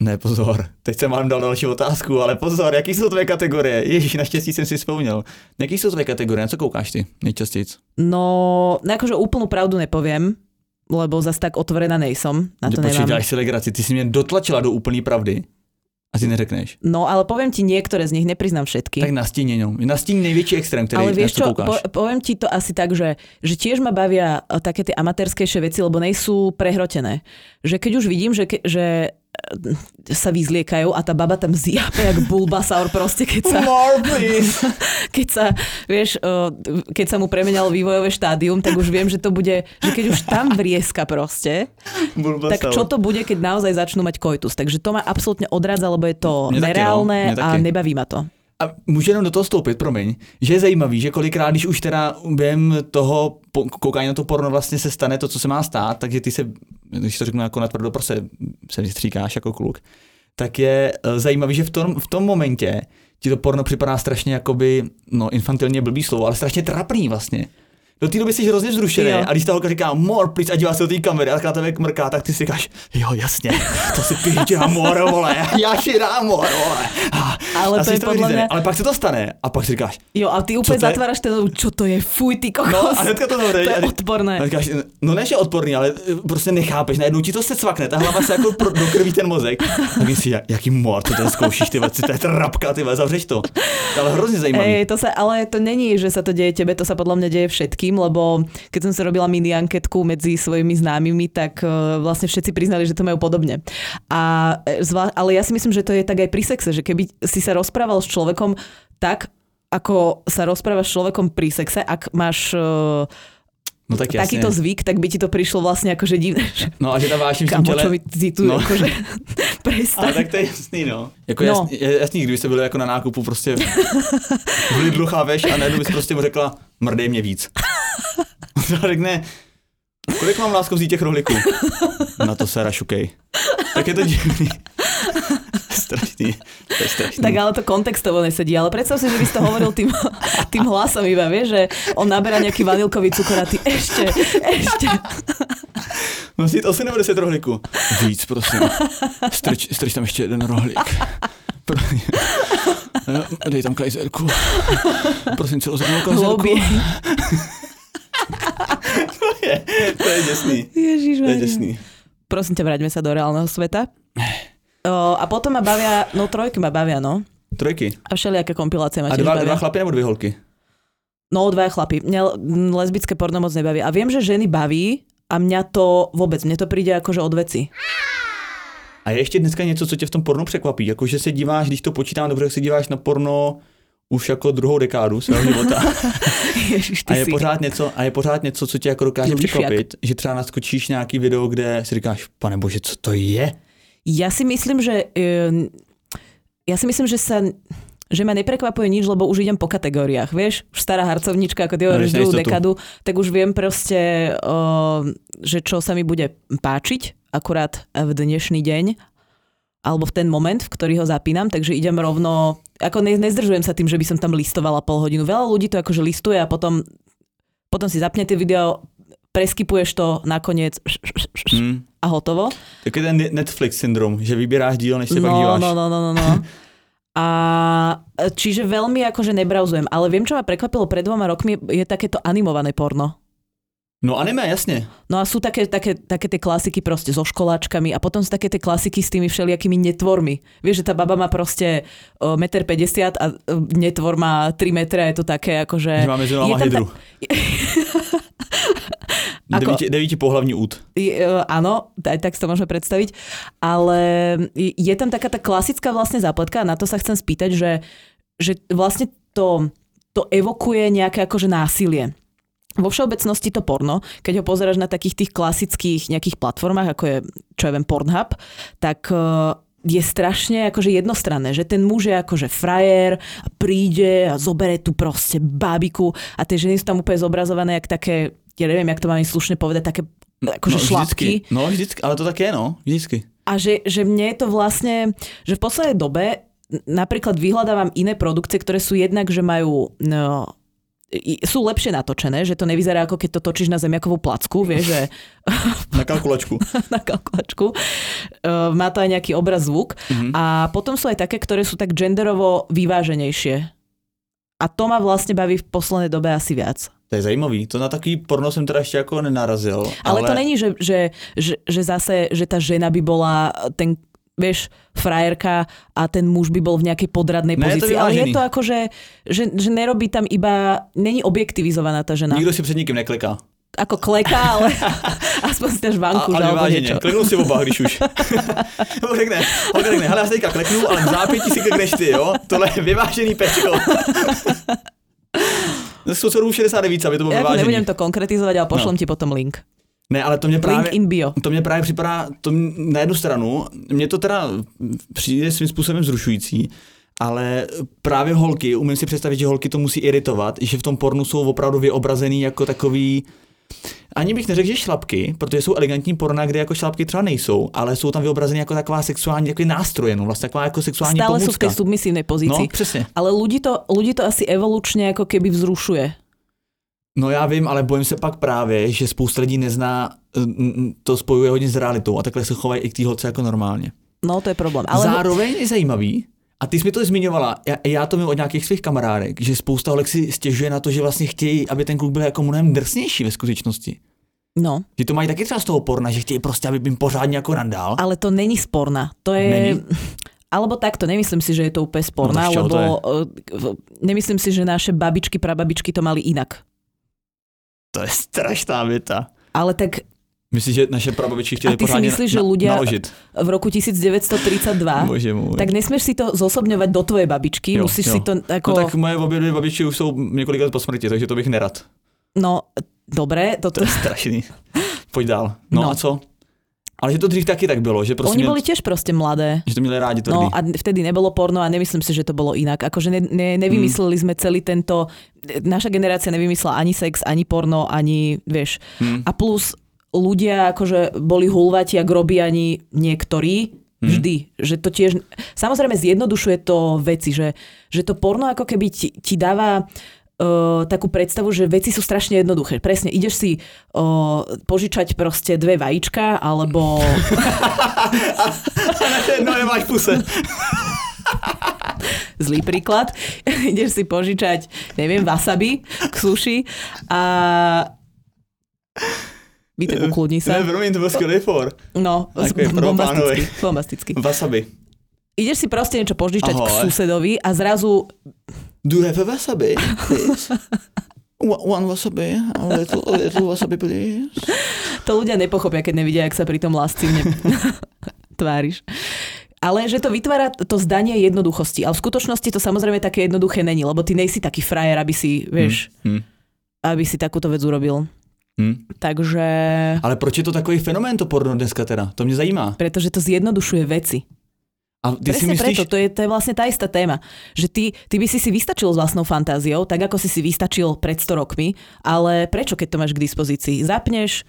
Ne, pozor, teď jsem vám dal další otázku, ale pozor, jaký jsou tvoje kategorie? Ježíš, naštěstí jsem si vzpomněl. Jaký jsou tvoje kategorie, na co koukáš ty nejčastěji? No, no akože úplnú pravdu nepoviem, lebo zase tak otvorená nejsom. Na to Počkej, dáš si legraci, ty si mě dotlačila do úplný pravdy. A ty neřekneš. No, ale poviem ti niektoré z nich, nepriznám všetky. Tak nastíň jenom. Nastíň největší extrém, který ale vieš čo, po, poviem ti to asi tak, že, že tiež ma bavia e, také tie amatérskejšie veci, lebo nejsú prehrotené. Že keď už vidím, že, že sa vyzliekajú a tá baba tam zjape jak bulbasaur proste, keď sa, keď sa, vieš, keď sa mu premenalo vývojové štádium, tak už viem, že to bude, že keď už tam vrieska proste, tak čo to bude, keď naozaj začnú mať koitus. Takže to ma absolútne odrádza, lebo je to Mne no. nereálne Mne a taky. nebaví ma to. A můžu jenom do toho stoupit, promiň, že je zajímavý, že kolikrát, když už teda během toho koukání na to porno vlastně se stane to, co se má stát, takže ty se, když to řeknu jako na tvrdo prostě se vystříkáš jako kluk, tak je eh, zajímavý, že v tom, v tom momentě ti to porno připadá strašně jakoby, no infantilně blbý slovo, ale strašně trapný vlastně. Do té doby jsi hrozně vzrušený Jo. a když ta holka říká more, please, a dívá se do té kamery a na tebe mrká, tak ty si říkáš, jo jasně, to si píča more, vole, já si dám more, vole. A, Ale a to je vyřízený. mňa- Ale pak se to stane a pak si říkáš, Jo, a ty je? zatváraš ten, čo to je, fuj, ty kokos. no a hnedka to to je odporné. a říkáš, no ne, že odporný, ale eh, prostě nechápeš, najednou ti to se cvakne, ta hlava se jako pro, dokrví ten mozek. A si, jak- jaký mor, to ten zkoušíš, ty vole, to je trapka, ty zavřeš to. Ale hrozně zajímavý. Ej, to sa, ale to není, že sa to deje tebe, to sa podľa mňa deje všetkým, lebo keď som sa robila mini anketku medzi svojimi známymi, tak uh, vlastne všetci priznali, že to majú podobne. A, e, ale ja si myslím, že to je tak aj pri sexe, že keby si sa rozprával s človekom tak, ako sa rozprávaš s človekom pri sexe, ak máš uh, No tak jasně. takýto zvyk, tak by ti to prišlo vlastne akože divné. No a že ta vášeň v tom Kamo, čo mi ty tu No. akože prestaň. Ale tak to je jasný, no. Jako No. Jasný, jasný, kdyby se byli jako na nákupu prostě v Lidlu chápeš a najednou bys prostě mu řekla, mrdej mě víc. A řekne, kolik mám lásko vzít těch rohliků? Na to se rašukej. Tak je to divný. Strašný, to je strašný. Tak ale to kontextovo nesedí. Ale predstav si, že by si to hovoril tým, tým hlasom iba, vieš, že on naberá nejaký vanilkový cukor a ty ešte, ešte. Mám vzít 8 nebo 10 rohlíků? Víc, prosím. Strč, strč tam ještě jeden rohlík. No, Dej tam kajzerku. Prosím, celozrnou kajzerku. To je, to je děsný. Ježiš, To je děsný. Prosím ťa, vráťme sa do reálneho sveta. O, a potom ma bavia, no trojky ma bavia, no. Trojky. A všelijaké kompilácie ma A tiež dva, bavia. dva chlapy nebo dvě holky? No, dvaja chlapi. Mňa lesbické porno moc nebaví. A viem, že ženy baví a mňa to vôbec, mne to príde akože od veci. A je ještě dneska něco, co tě v tom pornu překvapí? Jako, že se díváš, když to počítám dobře, jak se díváš na porno už jako druhou dekádu svého života. Ježiš, A je si. pořád něco, a je pořád něco, co tě jako dokáže překvapit, že třeba naskočíš nějaký video, kde si říkáš, pane bože, co to je? Ja si myslím, že... ehm, Ja si myslím, že sa že ma neprekvapuje nič, lebo už idem po kategóriách, vieš? Už stará harcovnička, ako ty hovoríš druhú dekadu, tak už viem proste, o, že čo sa mi bude páčiť akurát v dnešný deň alebo v ten moment, v ktorý ho zapínam, takže idem rovno, ako ne, nezdržujem sa tým, že by som tam listovala pol hodinu. Veľa ľudí to akože listuje a potom, potom si zapne tie video, preskipuješ to nakoniec Hmm. a hotovo. Tak je ten Netflix syndrom, že vybíráš díl, než pak No, díváš. no, no, no, no, no. A čiže veľmi akože nebrauzujem. Ale viem, čo ma prekvapilo pred dvoma rokmi, je takéto animované porno. No anime, jasně. No a sú také, také, také tie klasiky proste so školáčkami a potom sú také tie klasiky s tými všelijakými netvormi. Vieš, že tá baba má proste o, 1,50 m a e, netvor má 3 metre a je to také akože... Že máme mezi je tam hydru. Ako- Devíti, devíti pohlavní út. Je, e, áno, aj tak si to môžeme predstaviť, ale je tam taká tá klasická vlastne zápletka a na to sa chcem spýtať, že, že vlastne to, to evokuje nejaké akože násilie. vo všeobecnosti to porno, keď ho pozeráš na takých tých klasických nejakých platformách, ako je, čo ja viem, Pornhub, tak uh, je strašne akože jednostranné, že ten muž je akože frajer a príde a zobere tu proste bábiku a tie ženy sú tam úplne zobrazované jak také, ja neviem, jak to mám slušne povedať, také akože no, šlapky. Vždycky, no vždycky, ale to tak je, no, vždycky. A že, že mne je to vlastne, že v poslednej dobe napríklad vyhľadávam iné produkcie, ktoré sú jednak, že majú no, sú lepšie natočené, že to nevyzerá ako keď to točíš na zemiakovú placku, vieš, že... Na kalkulačku. na kalkulačku. Uh, má to aj nejaký obraz, zvuk. Mm-hmm. A potom sú aj také, ktoré sú tak genderovo vyváženejšie. A to ma vlastne baví v poslednej dobe asi viac. To je zajímavý. To na taký porno jsem teda ještě jako nenarazil. Ale, ale to není, že, že, že, že zase, že ta žena by bola ten vieš, frajerka a ten muž by bol v nejakej podradnej ne, pozícii. Je ale je to ako, že, že, že nerobí tam iba, není objektivizovaná tá žena. Nikto si před nikým nekleká. Ako kleká, ale aspoň si dáš vanku, ale alebo niečo. Kleknul si oba, když už. Nebo řekne, on řekne, hele, já si teďka kleknu, ale v zápětí si klekneš ty, jo? Tohle je vyvážený pečko. Sú 69, aby to bylo ja vyvážený. Nebudem to konkretizovať, ale pošlem no. ti potom link. Ne, ale to mě právě, Link in bio. to mě právě připadá, to na jednu stranu, mě to teda přijde svým způsobem zrušující, ale právě holky, umím si představit, že holky to musí iritovat, že v tom pornu jsou opravdu vyobrazený jako takový, ani bych neřekl, že šlapky, protože jsou elegantní porna, kde jako šlapky třeba nejsou, ale jsou tam vyobrazeny jako taková sexuální takový nástroje, no vlastně taková jako sexuální Stále pomůcka. sú v tej submisívnej pozícii. No, přesně. Ale ľudí to, ľudí to asi evolučne ako keby vzrušuje. No já vím, ale bojím se pak právě, že spousta lidí nezná, to spojuje hodně s realitou a takhle se chovají i k té holce jako normálně. No to je problém. Ale... Zároveň je zajímavý, a ty jsi mi to zmiňovala, já, já to vím od nějakých svých kamarádek, že spousta holek si stěžuje na to, že vlastně chtějí, aby ten kluk byl jako mnohem drsnější ve skutečnosti. No. Že to mají taky třeba z toho porna, že chtějí prostě, aby jim pořádně jako randál. Ale to není sporna. To je... Není? Alebo takto, nemyslím si, že je to úplne sporná, no, lebo e, nemyslím si, že naše babičky, prababičky to mali inak. To je strašná věta. Ale tak Myslíš, že naše prababičky chtěli A ty si myslíš, že ľudia naložit. v roku 1932, Bože môj. tak nesmieš si to zosobňovať do tvojej babičky, jo, musíš jo. si to ako... No tak moje obě dvě babičky už jsou několik let po smrti, takže to bych nerad. No, dobré. Toto... To je strašný. Pojď dál. No, no. a co? Ale že to dřív taky tak bylo, že Oni boli tiež proste mladé. Že to měli rádi tvrdý. No a vtedy nebolo porno a nemyslím si, že to bolo inak. Akože ne, ne, nevymysleli hmm. sme celý tento... Naša generácia nevymyslela ani sex, ani porno, ani, vieš. Hmm. A plus ľudia akože boli hulvati a grobiani niektorí, Hmm. Vždy. Že to tiež... Samozrejme zjednodušuje to veci, že, že to porno ako keby ti, ti dáva uh, takú predstavu, že veci sú strašne jednoduché. Presne, ideš si uh, požičať proste dve vajíčka, alebo... a jedno je máš puse. Zlý príklad. ideš si požičať, neviem, wasabi k suši a Víte, ukludni sa. Ne, promiň, to bol skvelý for. No, bombastický, bombastický. Wasabi. Ideš si proste niečo požičať Ahoj. k susedovi a zrazu Do you have a wasabi, please? One wasabi, a little, a little wasabi, please. To ľudia nepochopia, keď nevidia, jak sa pri tom lascivne tváriš. Ale že to vytvára to zdanie jednoduchosti. Ale v skutočnosti to samozrejme také jednoduché není, lebo ty nejsi taký frajer, aby si, vieš, hmm. Hmm. aby si takúto vec urobil. Hmm. Takže... Ale proč je to takový fenomén to porno dneska teda? To mě zajímá. Pretože to zjednodušuje veci. A ty Presne si myslíš... preto, to je, to je vlastne tá istá téma. Že ty, ty by si si vystačil s vlastnou fantáziou, tak ako si si vystačil pred 100 rokmi, ale prečo, keď to máš k dispozícii? Zapneš,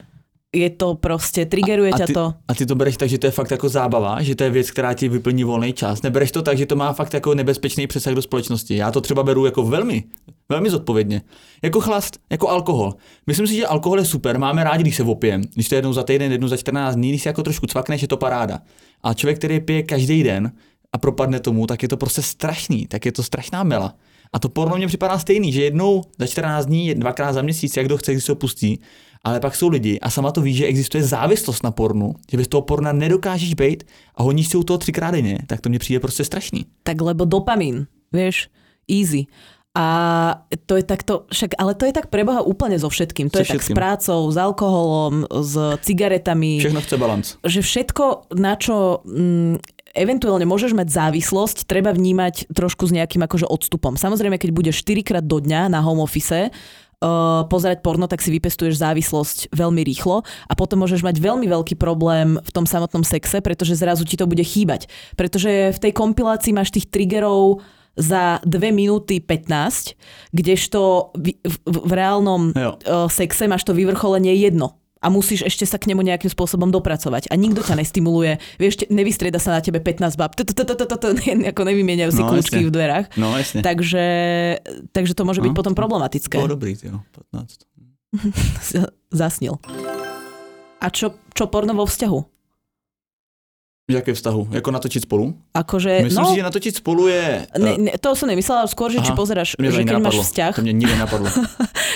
je to prostě, triggeruje ťa to. A ty to bereš tak, že to je fakt jako zábava, že to je věc, která ti vyplní volný čas. Nebereš to tak, že to má fakt jako nebezpečný přesah do společnosti. Já to třeba beru jako velmi, velmi zodpovědně. Jako chlast, jako alkohol. Myslím si, že alkohol je super, máme rádi, když se opijem. Když to jednou za týden, jednou za 14 dní, když se jako trošku cvakneš, je to paráda. A člověk, který pije každý den a propadne tomu, tak je to prostě strašný, tak je to strašná mela. A to porno mě připadá stejný, že jednou za 14 dní, dvakrát za měsíc, jak kdo chce, když se opustí, ale pak jsou lidi a sama to ví, že existuje závislost na pornu, že bez toho porna nedokážeš být a honíš si u toho třikrát denně, tak to mě přijde prostě strašný. Tak lebo dopamin, vieš, easy. A to je takto, však, ale to je tak preboha úplne so všetkým. To so je všetkým. tak s prácou, s alkoholom, s cigaretami. Všechno chce balans. Že všetko, na čo mm, eventuálne môžeš mať závislosť, treba vnímať trošku s nejakým akože odstupom. Samozrejme, keď budeš 4 krát do dňa na home office, uh, pozerať porno, tak si vypestuješ závislosť veľmi rýchlo a potom môžeš mať veľmi veľký problém v tom samotnom sexe, pretože zrazu ti to bude chýbať. Pretože v tej kompilácii máš tých triggerov za 2 minúty 15, kdežto v, v, v reálnom uh, sexe máš to vyvrcholenie jedno a musíš ešte sa k nemu nejakým spôsobom dopracovať. A nikto ťa nestimuluje. Vieš, nevystrieda sa na tebe 15 bab, ako nevymieňajú si kľúčky v dverách. No, jasne. Takže, takže to môže byť no, potom problematické. To dobrý, jo, 15. Zasnil. A čo, čo porno vo vzťahu? Jaké vztahu? Jako natočiť spolu? Akože, Myslím no, si, že natočiť spolu je... Ne, ne, to som nemyslela, skôr, že Aha, či pozeráš, že keď máš vzťah... To mne nikdy napadlo.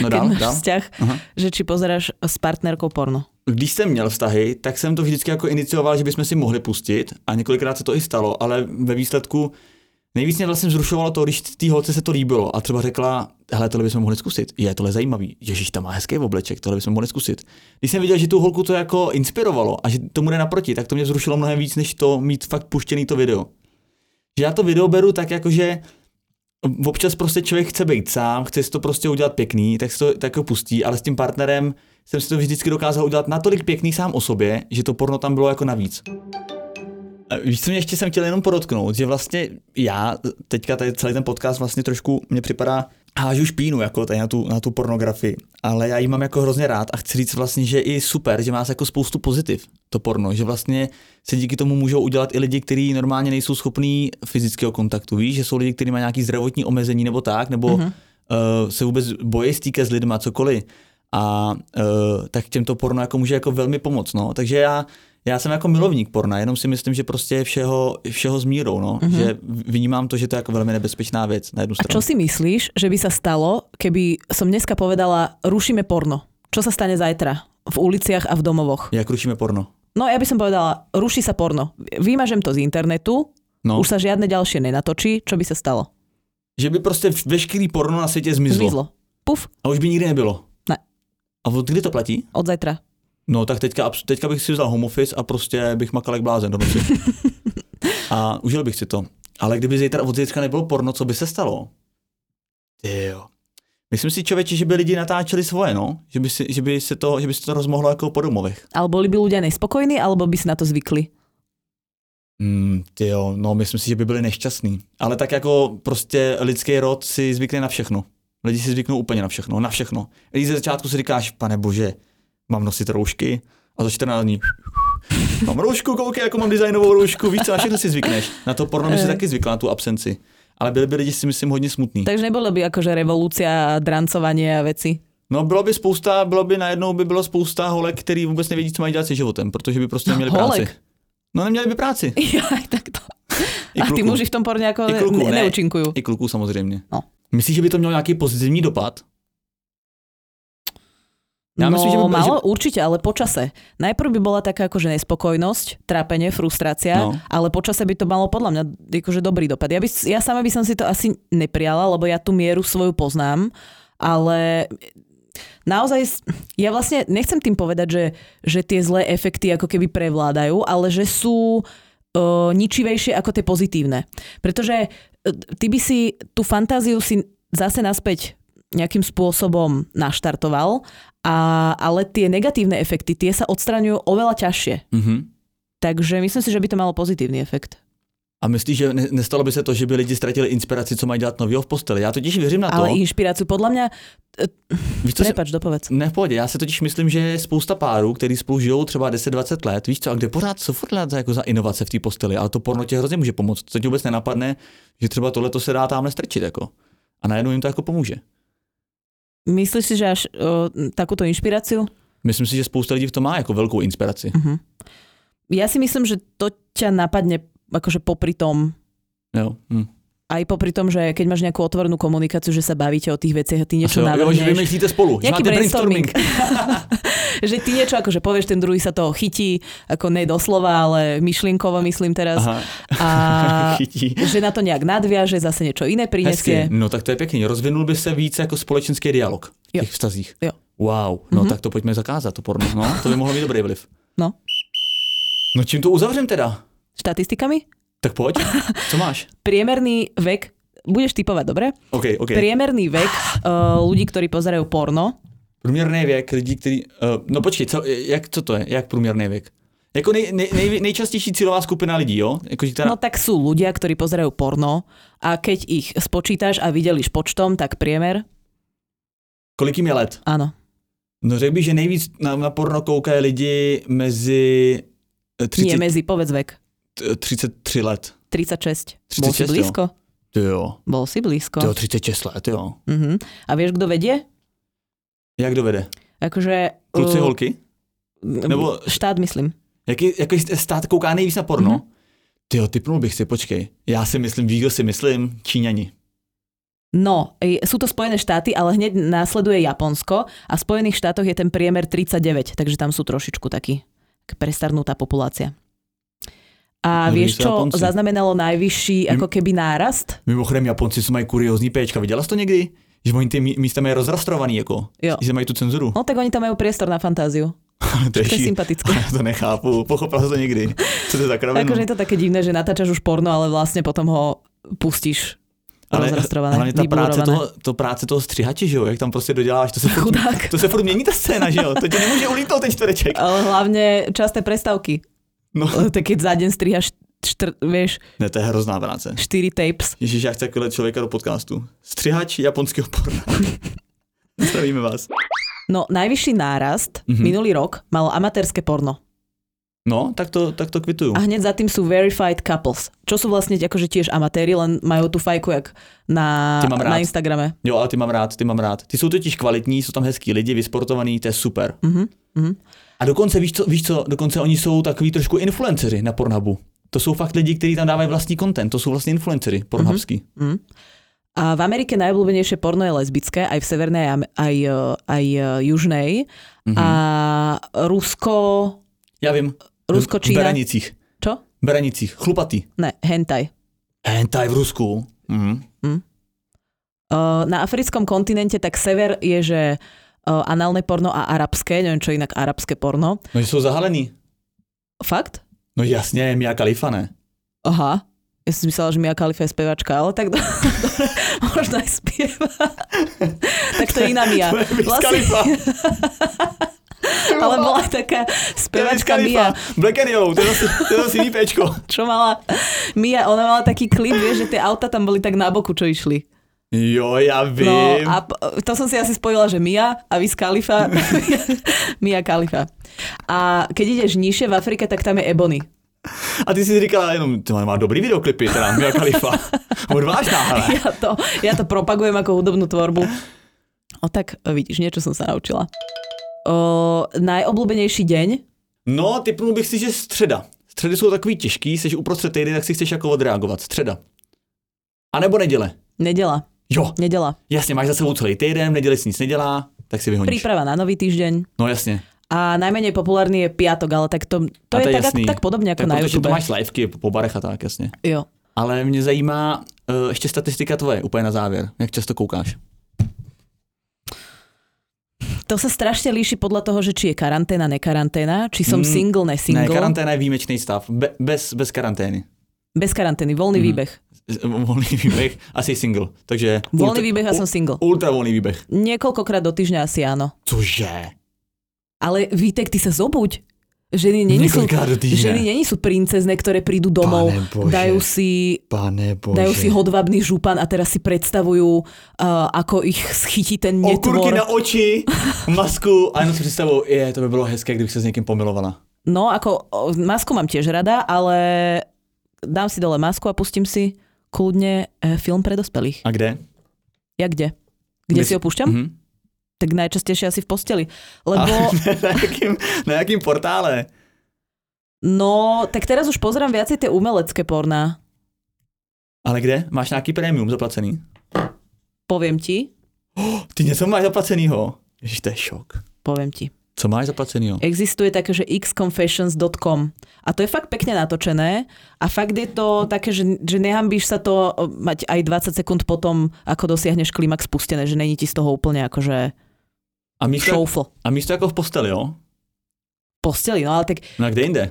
No dál, keď máš dál. vzťah, Aha. že či pozeráš s partnerkou porno. Když jsem měl vztahy, tak jsem to vždycky jako inicioval, že bychom si mohli pustit a několikrát se to i stalo, ale ve výsledku Nejvíc mě vlastně zrušovalo to, když té holce se to líbilo a třeba řekla, hele, tohle bychom mohli zkusit. Je, tohle zajímavý. Ježíš, tam má hezký obleček, tohle bychom mohli zkusit. Když jsem viděl, že tu holku to jako inspirovalo a že tomu jde naproti, tak to mě zrušilo mnohem víc, než to mít fakt puštěný to video. Že já to video beru tak jako, že občas prostě člověk chce být sám, chce si to prostě udělat pěkný, tak se to tak jako pustí, ale s tím partnerem jsem si to vždycky dokázal udělat natolik pěkný sám o sobě, že to porno tam bylo jako navíc. Víš, co mě ještě jsem chtěl jenom podotknout, že vlastně já, teďka tady celý ten podcast vlastně trošku mě připadá, hážu špínu jako tady na tu, na tu pornografii, ale já ji mám jako hrozně rád a chci říct vlastně, že i super, že má jako spoustu pozitiv to porno, že vlastně se díky tomu můžou udělat i lidi, kteří normálně nejsou schopní fyzického kontaktu, víš, že jsou lidi, kteří mají nějaký zdravotní omezení nebo tak, nebo uh-huh. uh, se vůbec bojí stýkat s lidmi, cokoliv. A uh, tak těmto porno jako může jako velmi pomoct, no, takže já já jsem jako milovník porna, jenom si myslím, že prostě všeho, všeho s mírou, no. Mm-hmm. Že vnímám to, že to je jako velmi nebezpečná věc na jednu stranu. A čo si myslíš, že by sa stalo, keby som dneska povedala, rušíme porno? Čo sa stane zajtra? V uliciach a v domovoch? Jak rušíme porno? No ja by som povedala, ruší sa porno. Vymažem to z internetu, no. už sa žiadne ďalšie nenatočí, čo by sa stalo? Že by prostě veškerý porno na světě zmizlo. Zmizlo. Puf. A už by nikdy nebylo. Ne. A od kdy to platí? Od zajtra. No tak teďka, teďka bych si vzal home office a prostě bych makal jak blázen do noci. a užil bych si to. Ale kdyby zítra od zítra nebylo porno, co by se stalo? jo. Myslím si, člověče, že by lidi natáčeli svoje, no. Že by, si, že by, se, to, že by se to rozmohlo jako po domovech. Ale boli by ľudia nespokojní, alebo by si na to zvykli? Mm, jo, no myslím si, že by byli nešťastní. Ale tak jako prostě lidský rod si zvykne na všechno. Lidi si zvyknou úplně na všechno, na všechno. Když ze začátku si říkáš, pane bože, mám nosit roušky a za 14 dní mám roušku, koukej, jako mám designovou roušku, víš co, na všechno si zvykneš. Na to porno by si taky zvykla, na tu absenci. Ale byli by lidi si myslím hodně smutní. Takže nebylo by akože revolúcia, drancovanie a veci? No bylo by spousta, bylo by najednou by bylo spousta holek, který vůbec nevědí, co mají dělat se životem, protože by prostě neměli holek. práci. No neměli by práci. Aj tak to. I a ty muži v tom porně jako I ne, neúčinkují. I kluků samozřejmě. No. Myslíš, že by to mělo nějaký pozitivní dopad? Ja no, myslím, že by, malo že... určite, ale počase. Najprv by bola taká akože nespokojnosť, trápenie, frustrácia, no. ale počase by to malo podľa mňa akože dobrý dopad. Ja, by, ja sama by som si to asi nepriala, lebo ja tú mieru svoju poznám, ale naozaj, ja vlastne nechcem tým povedať, že, že tie zlé efekty ako keby prevládajú, ale že sú uh, ničivejšie ako tie pozitívne. Pretože uh, ty by si tú fantáziu si zase naspäť nejakým spôsobom naštartoval a, ale tie negatívne efekty, tie sa odstraňujú oveľa ťažšie. Mm-hmm. Takže myslím si, že by to malo pozitívny efekt. A myslíš, že nestalo by se to, že by lidi ztratili inspiraci, co mají dělat nového v posteli? Já totiž věřím na to. Ale inspiraci podle mě... Víš, co Prepač, dopovedz. Ne, v pohodě. Já si totiž myslím, že je spousta párů, který spolu žijou třeba 10-20 let, víš co, a kde pořád jsou furt za, jako za inovace v té posteli, ale to porno tě hrozně může pomoct. Co ti vůbec nenapadne, že třeba tohle to se dá tamhle strčit, jako. A najednou jim to jako pomůže. Myslíš si, že až o, takúto inšpiráciu? Myslím si, že spousta lidí v tom má jako velkou inspiraci. Uh-huh. Ja si myslím, že to ťa napadne akože popri tom. Jo. Hm aj popri tom, že keď máš nejakú otvorenú komunikáciu, že sa bavíte o tých veciach a ty niečo navrhneš. Že vymyslíte spolu, máte brainstorming. že ty niečo akože povieš, ten druhý sa toho chytí, ako ne doslova, ale myšlienkovo myslím teraz. Aha. A chytí. že na to nejak nadviaže, zase niečo iné prinesie. Hezky. No tak to je pekný. Rozvinul by se více jako společenský dialog v těch vztazích. Jo. Wow, no mm-hmm. tak to pojďme zakázat, to porno. No, to by mohlo mít dobrý vliv. No. No čím to uzavřem teda? Štatistikami? Tak poď, co máš? Priemerný vek budeš typovať, dobre? OK, OK. Priemerný vek uh, ľudí, ktorí pozerajú porno. Průměrný věk lidí, který... Uh, no počkej, co, jak, co to je? Jak průměrný věk? Jako nej, nej, nej, nejčastější cílová skupina lidí, jo? Jako, teda... No tak sú ľudia, ktorí pozerajú porno a keď ich spočítaš a videliš počtom, tak priemer... Kolik jim je let? Áno. No řekl bych, že nejvíc na, na porno koukají lidi mezi... 30... Nie, mezi, povedz vek. 33 let. 36. 36 Bol si blízko? Jo. jo. Bol si blízko. Jo, 36 let, jo. Uh-huh. A vieš, kto vedie? Jak kto vede? Akože... Kluci, uh, holky? Nebo... Štát, myslím. Jaký, jaký stát kouká nejvíc na porno? Mm-hmm. Ty jo, typnul bych si, počkej. Já si myslím, víš, si myslím? Číňani. No, sú to Spojené štáty, ale hneď následuje Japonsko a v Spojených štátoch je ten priemer 39, takže tam sú trošičku taký prestarnutá populácia. A no, vieš, čo Japonci. zaznamenalo najvyšší ako keby nárast? Mimochodem, Japonci sú mají kuriózní péčka. Videla jsi to někdy? Že oni ty místa mají rozrastrovaný, jako. Jo. Že mají tu cenzuru. No tak oni tam majú priestor na fantáziu. to, je, je sympatické. Ja to nechápu, pochopil som to nikdy. Co to je za kravinu? Akože je to také divné, že natáčaš už porno, ale vlastne potom ho pustíš ale hlavně ta práce toho, to práce toho střihače, že jo, jak tam prostě doděláš, to se furt, to se furt mění ta scéna, že jo, to ti nemůže ulítnout ten čtvereček. Ale hlavně časté prestávky. No. Tak keď za deň strihaš čtr, vieš... Ne, to je hrozná práce. 4 tapes. Ježiš, já chci člověka do podcastu. Střihač japonského porna. Zdravíme vás. No, najvyšší nárast mm-hmm. minulý rok malo amatérske porno. No, tak to, tak to kvitujú. A hneď za tým sú verified couples, čo sú vlastne akože tiež amatéri, len majú tú fajku jak na, na Instagrame. Jo, ale ty mám rád, ty mám rád. Ty jsou totiž kvalitní, jsou tam hezký lidi, vysportovaní, to je super. Mm-hmm. A dokonce, víš co, víš co, dokonce oni jsou takový trošku influenceři na Pornhubu. To jsou fakt lidi, kteří tam dávají vlastní content, to jsou vlastně influencery pornhubský. Mm-hmm. A v Amerike najobľúbenejšie porno je lesbické, aj v severnej, aj, aj južnej. Mm-hmm. A Rusko... Ja viem. Rusko, Čína. V Berenicích. Čo? V Berenicích. Chlupatý. Ne, hentai. Hentai v Rusku. Mm. Mm. Na africkom kontinente tak sever je, že análne porno a arabské, neviem čo inak arabské porno. No, sú zahalení. Fakt? No jasne, Mia Khalifa, ne? Aha. Ja som myslela, že Mia Khalifa je spevačka, ale tak dobre, možno aj spieva. tak to je iná Mia. Vlastne... ale bola taká spevačka Mia. Black and Yellow, to je zase IPčko. Čo mala? Mia, ona mala taký klip, vieš, že tie auta tam boli tak na boku, čo išli. Jo, ja no, viem. No a to som si asi spojila, že Mia a Wiz Khalifa. Mia Khalifa. A keď ideš nižšie v Afrike, tak tam je Ebony. A ty si říkala jenom, to má dobrý videoklipy, teda Mia Khalifa. Odvážná, ale. Ja to, ja to propagujem ako hudobnú tvorbu. O tak vidíš, niečo som sa naučila. O, najobľúbenejší deň? No, typnul bych si, že středa. Středy jsou takový těžký, jsi uprostřed týdny, tak si chceš jako odreagovat. Středa. A nebo neděle. Neděla. Jo. Neděla. Jasně, máš za sebou celý týden, v neděli si nic nedělá, tak si vyhoníš. Príprava na nový týždeň. No jasně a najmenej populárny je piatok, ale tak to, to, je, je tak, tak podobně jako tak na YouTube. to máš liveky po barech a tak, jasně. Jo. Ale mě zajímá uh, ještě statistika tvoje, úplně na závěr. Jak často koukáš? To sa strašne líši podľa toho, že či je karanténa, nekaranténa, či som mm, single, nesingle. Ne, karanténa je výjimečný stav, Be, bez, bez karantény. Bez karantény, voľný mm. výbeh. Voľný výbeh, asi single. Takže voľný ultra, výbeh a som single. Ultra voľný výbeh. Niekoľkokrát do týždňa asi áno. Cože? Ale Vítek, ty sa zobuď. Ženy není sú, ženy není sú princezne, ktoré prídu domov, Bože, dajú si, dajú si hodvabný župan a teraz si predstavujú, uh, ako ich schytí ten netvor. Okurky na oči, masku a jenom si predstavujú, je, to by bylo hezké, kdyby sa s niekým pomilovala. No, ako masku mám tiež rada, ale dám si dole masku a pustím si kľudne eh, film pre dospelých. A kde? Ja kde? Kde, kde si ho púšťam? Mm-hmm tak najčastejšie asi v posteli. Lebo... na, jakým, na jakým portále? No, tak teraz už pozerám viacej tie umelecké porná. Ale kde? Máš nejaký prémium zaplacený? Poviem ti. Oh, ty něco máš zaplacenýho? Ježiš, to je šok. Poviem ti. Co máš zaplacenýho? Existuje také, že xconfessions.com a to je fakt pekne natočené a fakt je to také, že, že nehambíš sa to mať aj 20 sekúnd potom, ako dosiahneš klimax spustené, že není ti z toho úplne akože a místo, šoufl. A místo jako v posteli, jo? Posteli, no ale tak... No kde jinde?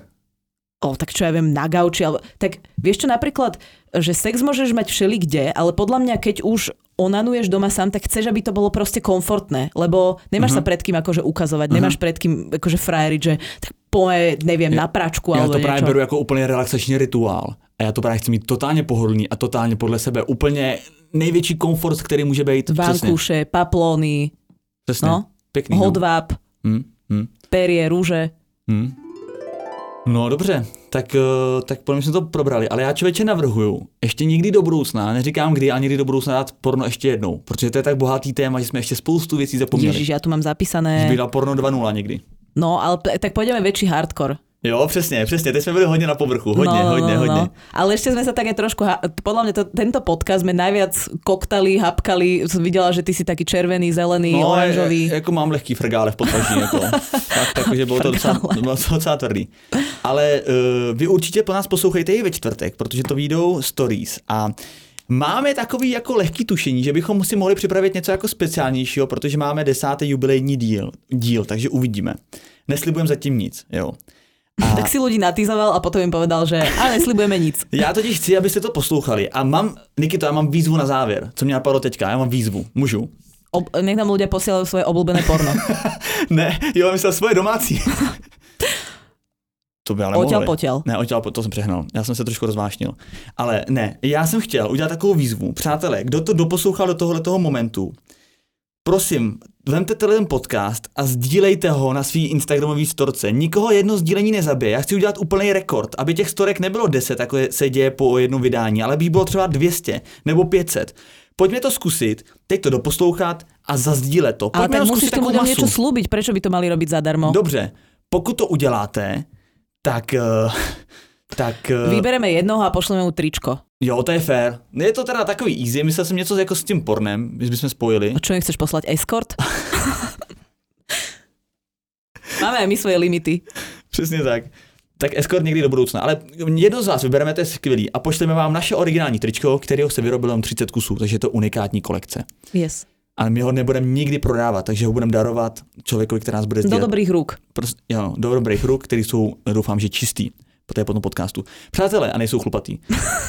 o, tak čo ja viem, na gauči, alebo, tak vieš čo napríklad, že sex môžeš mať všeli kde, ale podľa mňa, keď už onanuješ doma sám, tak chceš, aby to bolo proste komfortné, lebo nemáš uh-huh. sa pred kým akože ukazovať, uh-huh. nemáš pred kým akože frajeriť, že tak poje, neviem, ja, na pračku ja alebo to práve beru ako úplne relaxačný rituál. A já to právě chci mít totálně pohodlný a totálně podle sebe. Úplně největší komfort, který může být. Vankuše, paplony, Přesně. No, Pěkný. Hodváp, no. hmm, hmm. perie, růže. Hmm. No dobře, tak, eh, tak podle mě jsme to probrali, ale já člověče navrhuju, ještě nikdy do budoucna, neříkám kdy, ale někdy do budoucna dát porno ještě jednou, protože to je tak bohatý téma, že jsme ještě spoustu věcí zapomněli. Ježiš, já tu mám zapísané. Že porno 2.0 někdy. No, ale tak pôjdeme väčší hardcore. Jo, přesně, přesně, teď jsme byli hodně na povrchu, hodně, no, hodně, no, hodně. No. Ale ešte sme sa také trošku, podľa mňa to, tento podcast sme najviac koktali, hapkali, som videla, že ty si taký červený, zelený, no, oranžový. Je, jako mám lehký frgále v podpaží, jako. Fakt, takže bylo to docela, bylo to docela tvrdý. Ale uh, vy určitě po nás poslouchejte i ve čtvrtek, protože to výjdou stories a Máme takový jako lehký tušení, že bychom si mohli připravit něco jako speciálnějšího, protože máme desátý jubilejní díl, díl takže uvidíme. Neslibujeme zatím nic, jo. A... Tak si ľudí natýzoval a potom im povedal, že ale neslibujeme nic. Já totiž chci, abyste to poslouchali. A mám, Nikito, já mám výzvu na závěr. Co mě napadlo teďka? Já mám výzvu. Můžu? Ob, nech nám ľudia posielajú svoje obľúbené porno. ne, jo, myslel svoje domácí. to by ale Oťal potěl. Ne, oťal to jsem přehnal. Já jsem se trošku rozvášnil. Ale ne, já jsem chtěl udělat takovou výzvu. Přátelé, kdo to doposlouchal do tohoto momentu, prosím, vemte ten podcast a sdílejte ho na svý Instagramový storce. Nikoho jedno sdílení nezabije. Já chci udělat úplný rekord, aby těch storek nebylo 10, jako se děje po jednom vydání, ale by bylo třeba 200 nebo 500. Pojďme to zkusit, teď to doposlouchat a zazdílet to. Pojďme ale tak musíš tomu něco slúbiť, prečo by to mali robiť zadarmo? Dobře, pokud to uděláte, tak uh, tak... Uh... Vybereme jednoho a pošleme mu tričko. Jo, to je fér. Je to teda takový easy, myslel jsem něco jako s tím pornem, když bychom spojili. A čo nechceš poslať escort? Máme aj my svoje limity. Přesně tak. Tak escort někdy do budoucna. Ale jedno z vás vybereme, to je skvělý. A pošleme vám naše originální tričko, kterého se vyrobilo jen 30 kusů, takže je to unikátní kolekce. Yes. Ale my ho nebudeme nikdy prodávat, takže ho budeme darovat člověkovi, který nás bude sdělat. Do dobrých ruk. Prost, jo, do dobrých ruk, který jsou, doufám, že čistý po té potom podcastu. Přátelé, a nejsou chlupatý.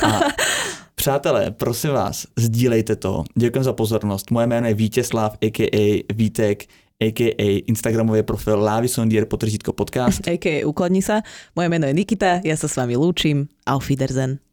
A přátelé, prosím vás, sdílejte to. Děkuji za pozornost. Moje jméno je Vítězslav, a.k.a. Vítek, a.k.a. Instagramový profil Lávy Sondier, potržítko podcast. A.k.a. Ukladni sa. Moje jméno je Nikita, ja sa s vami lúčim. Auf Wiedersehen.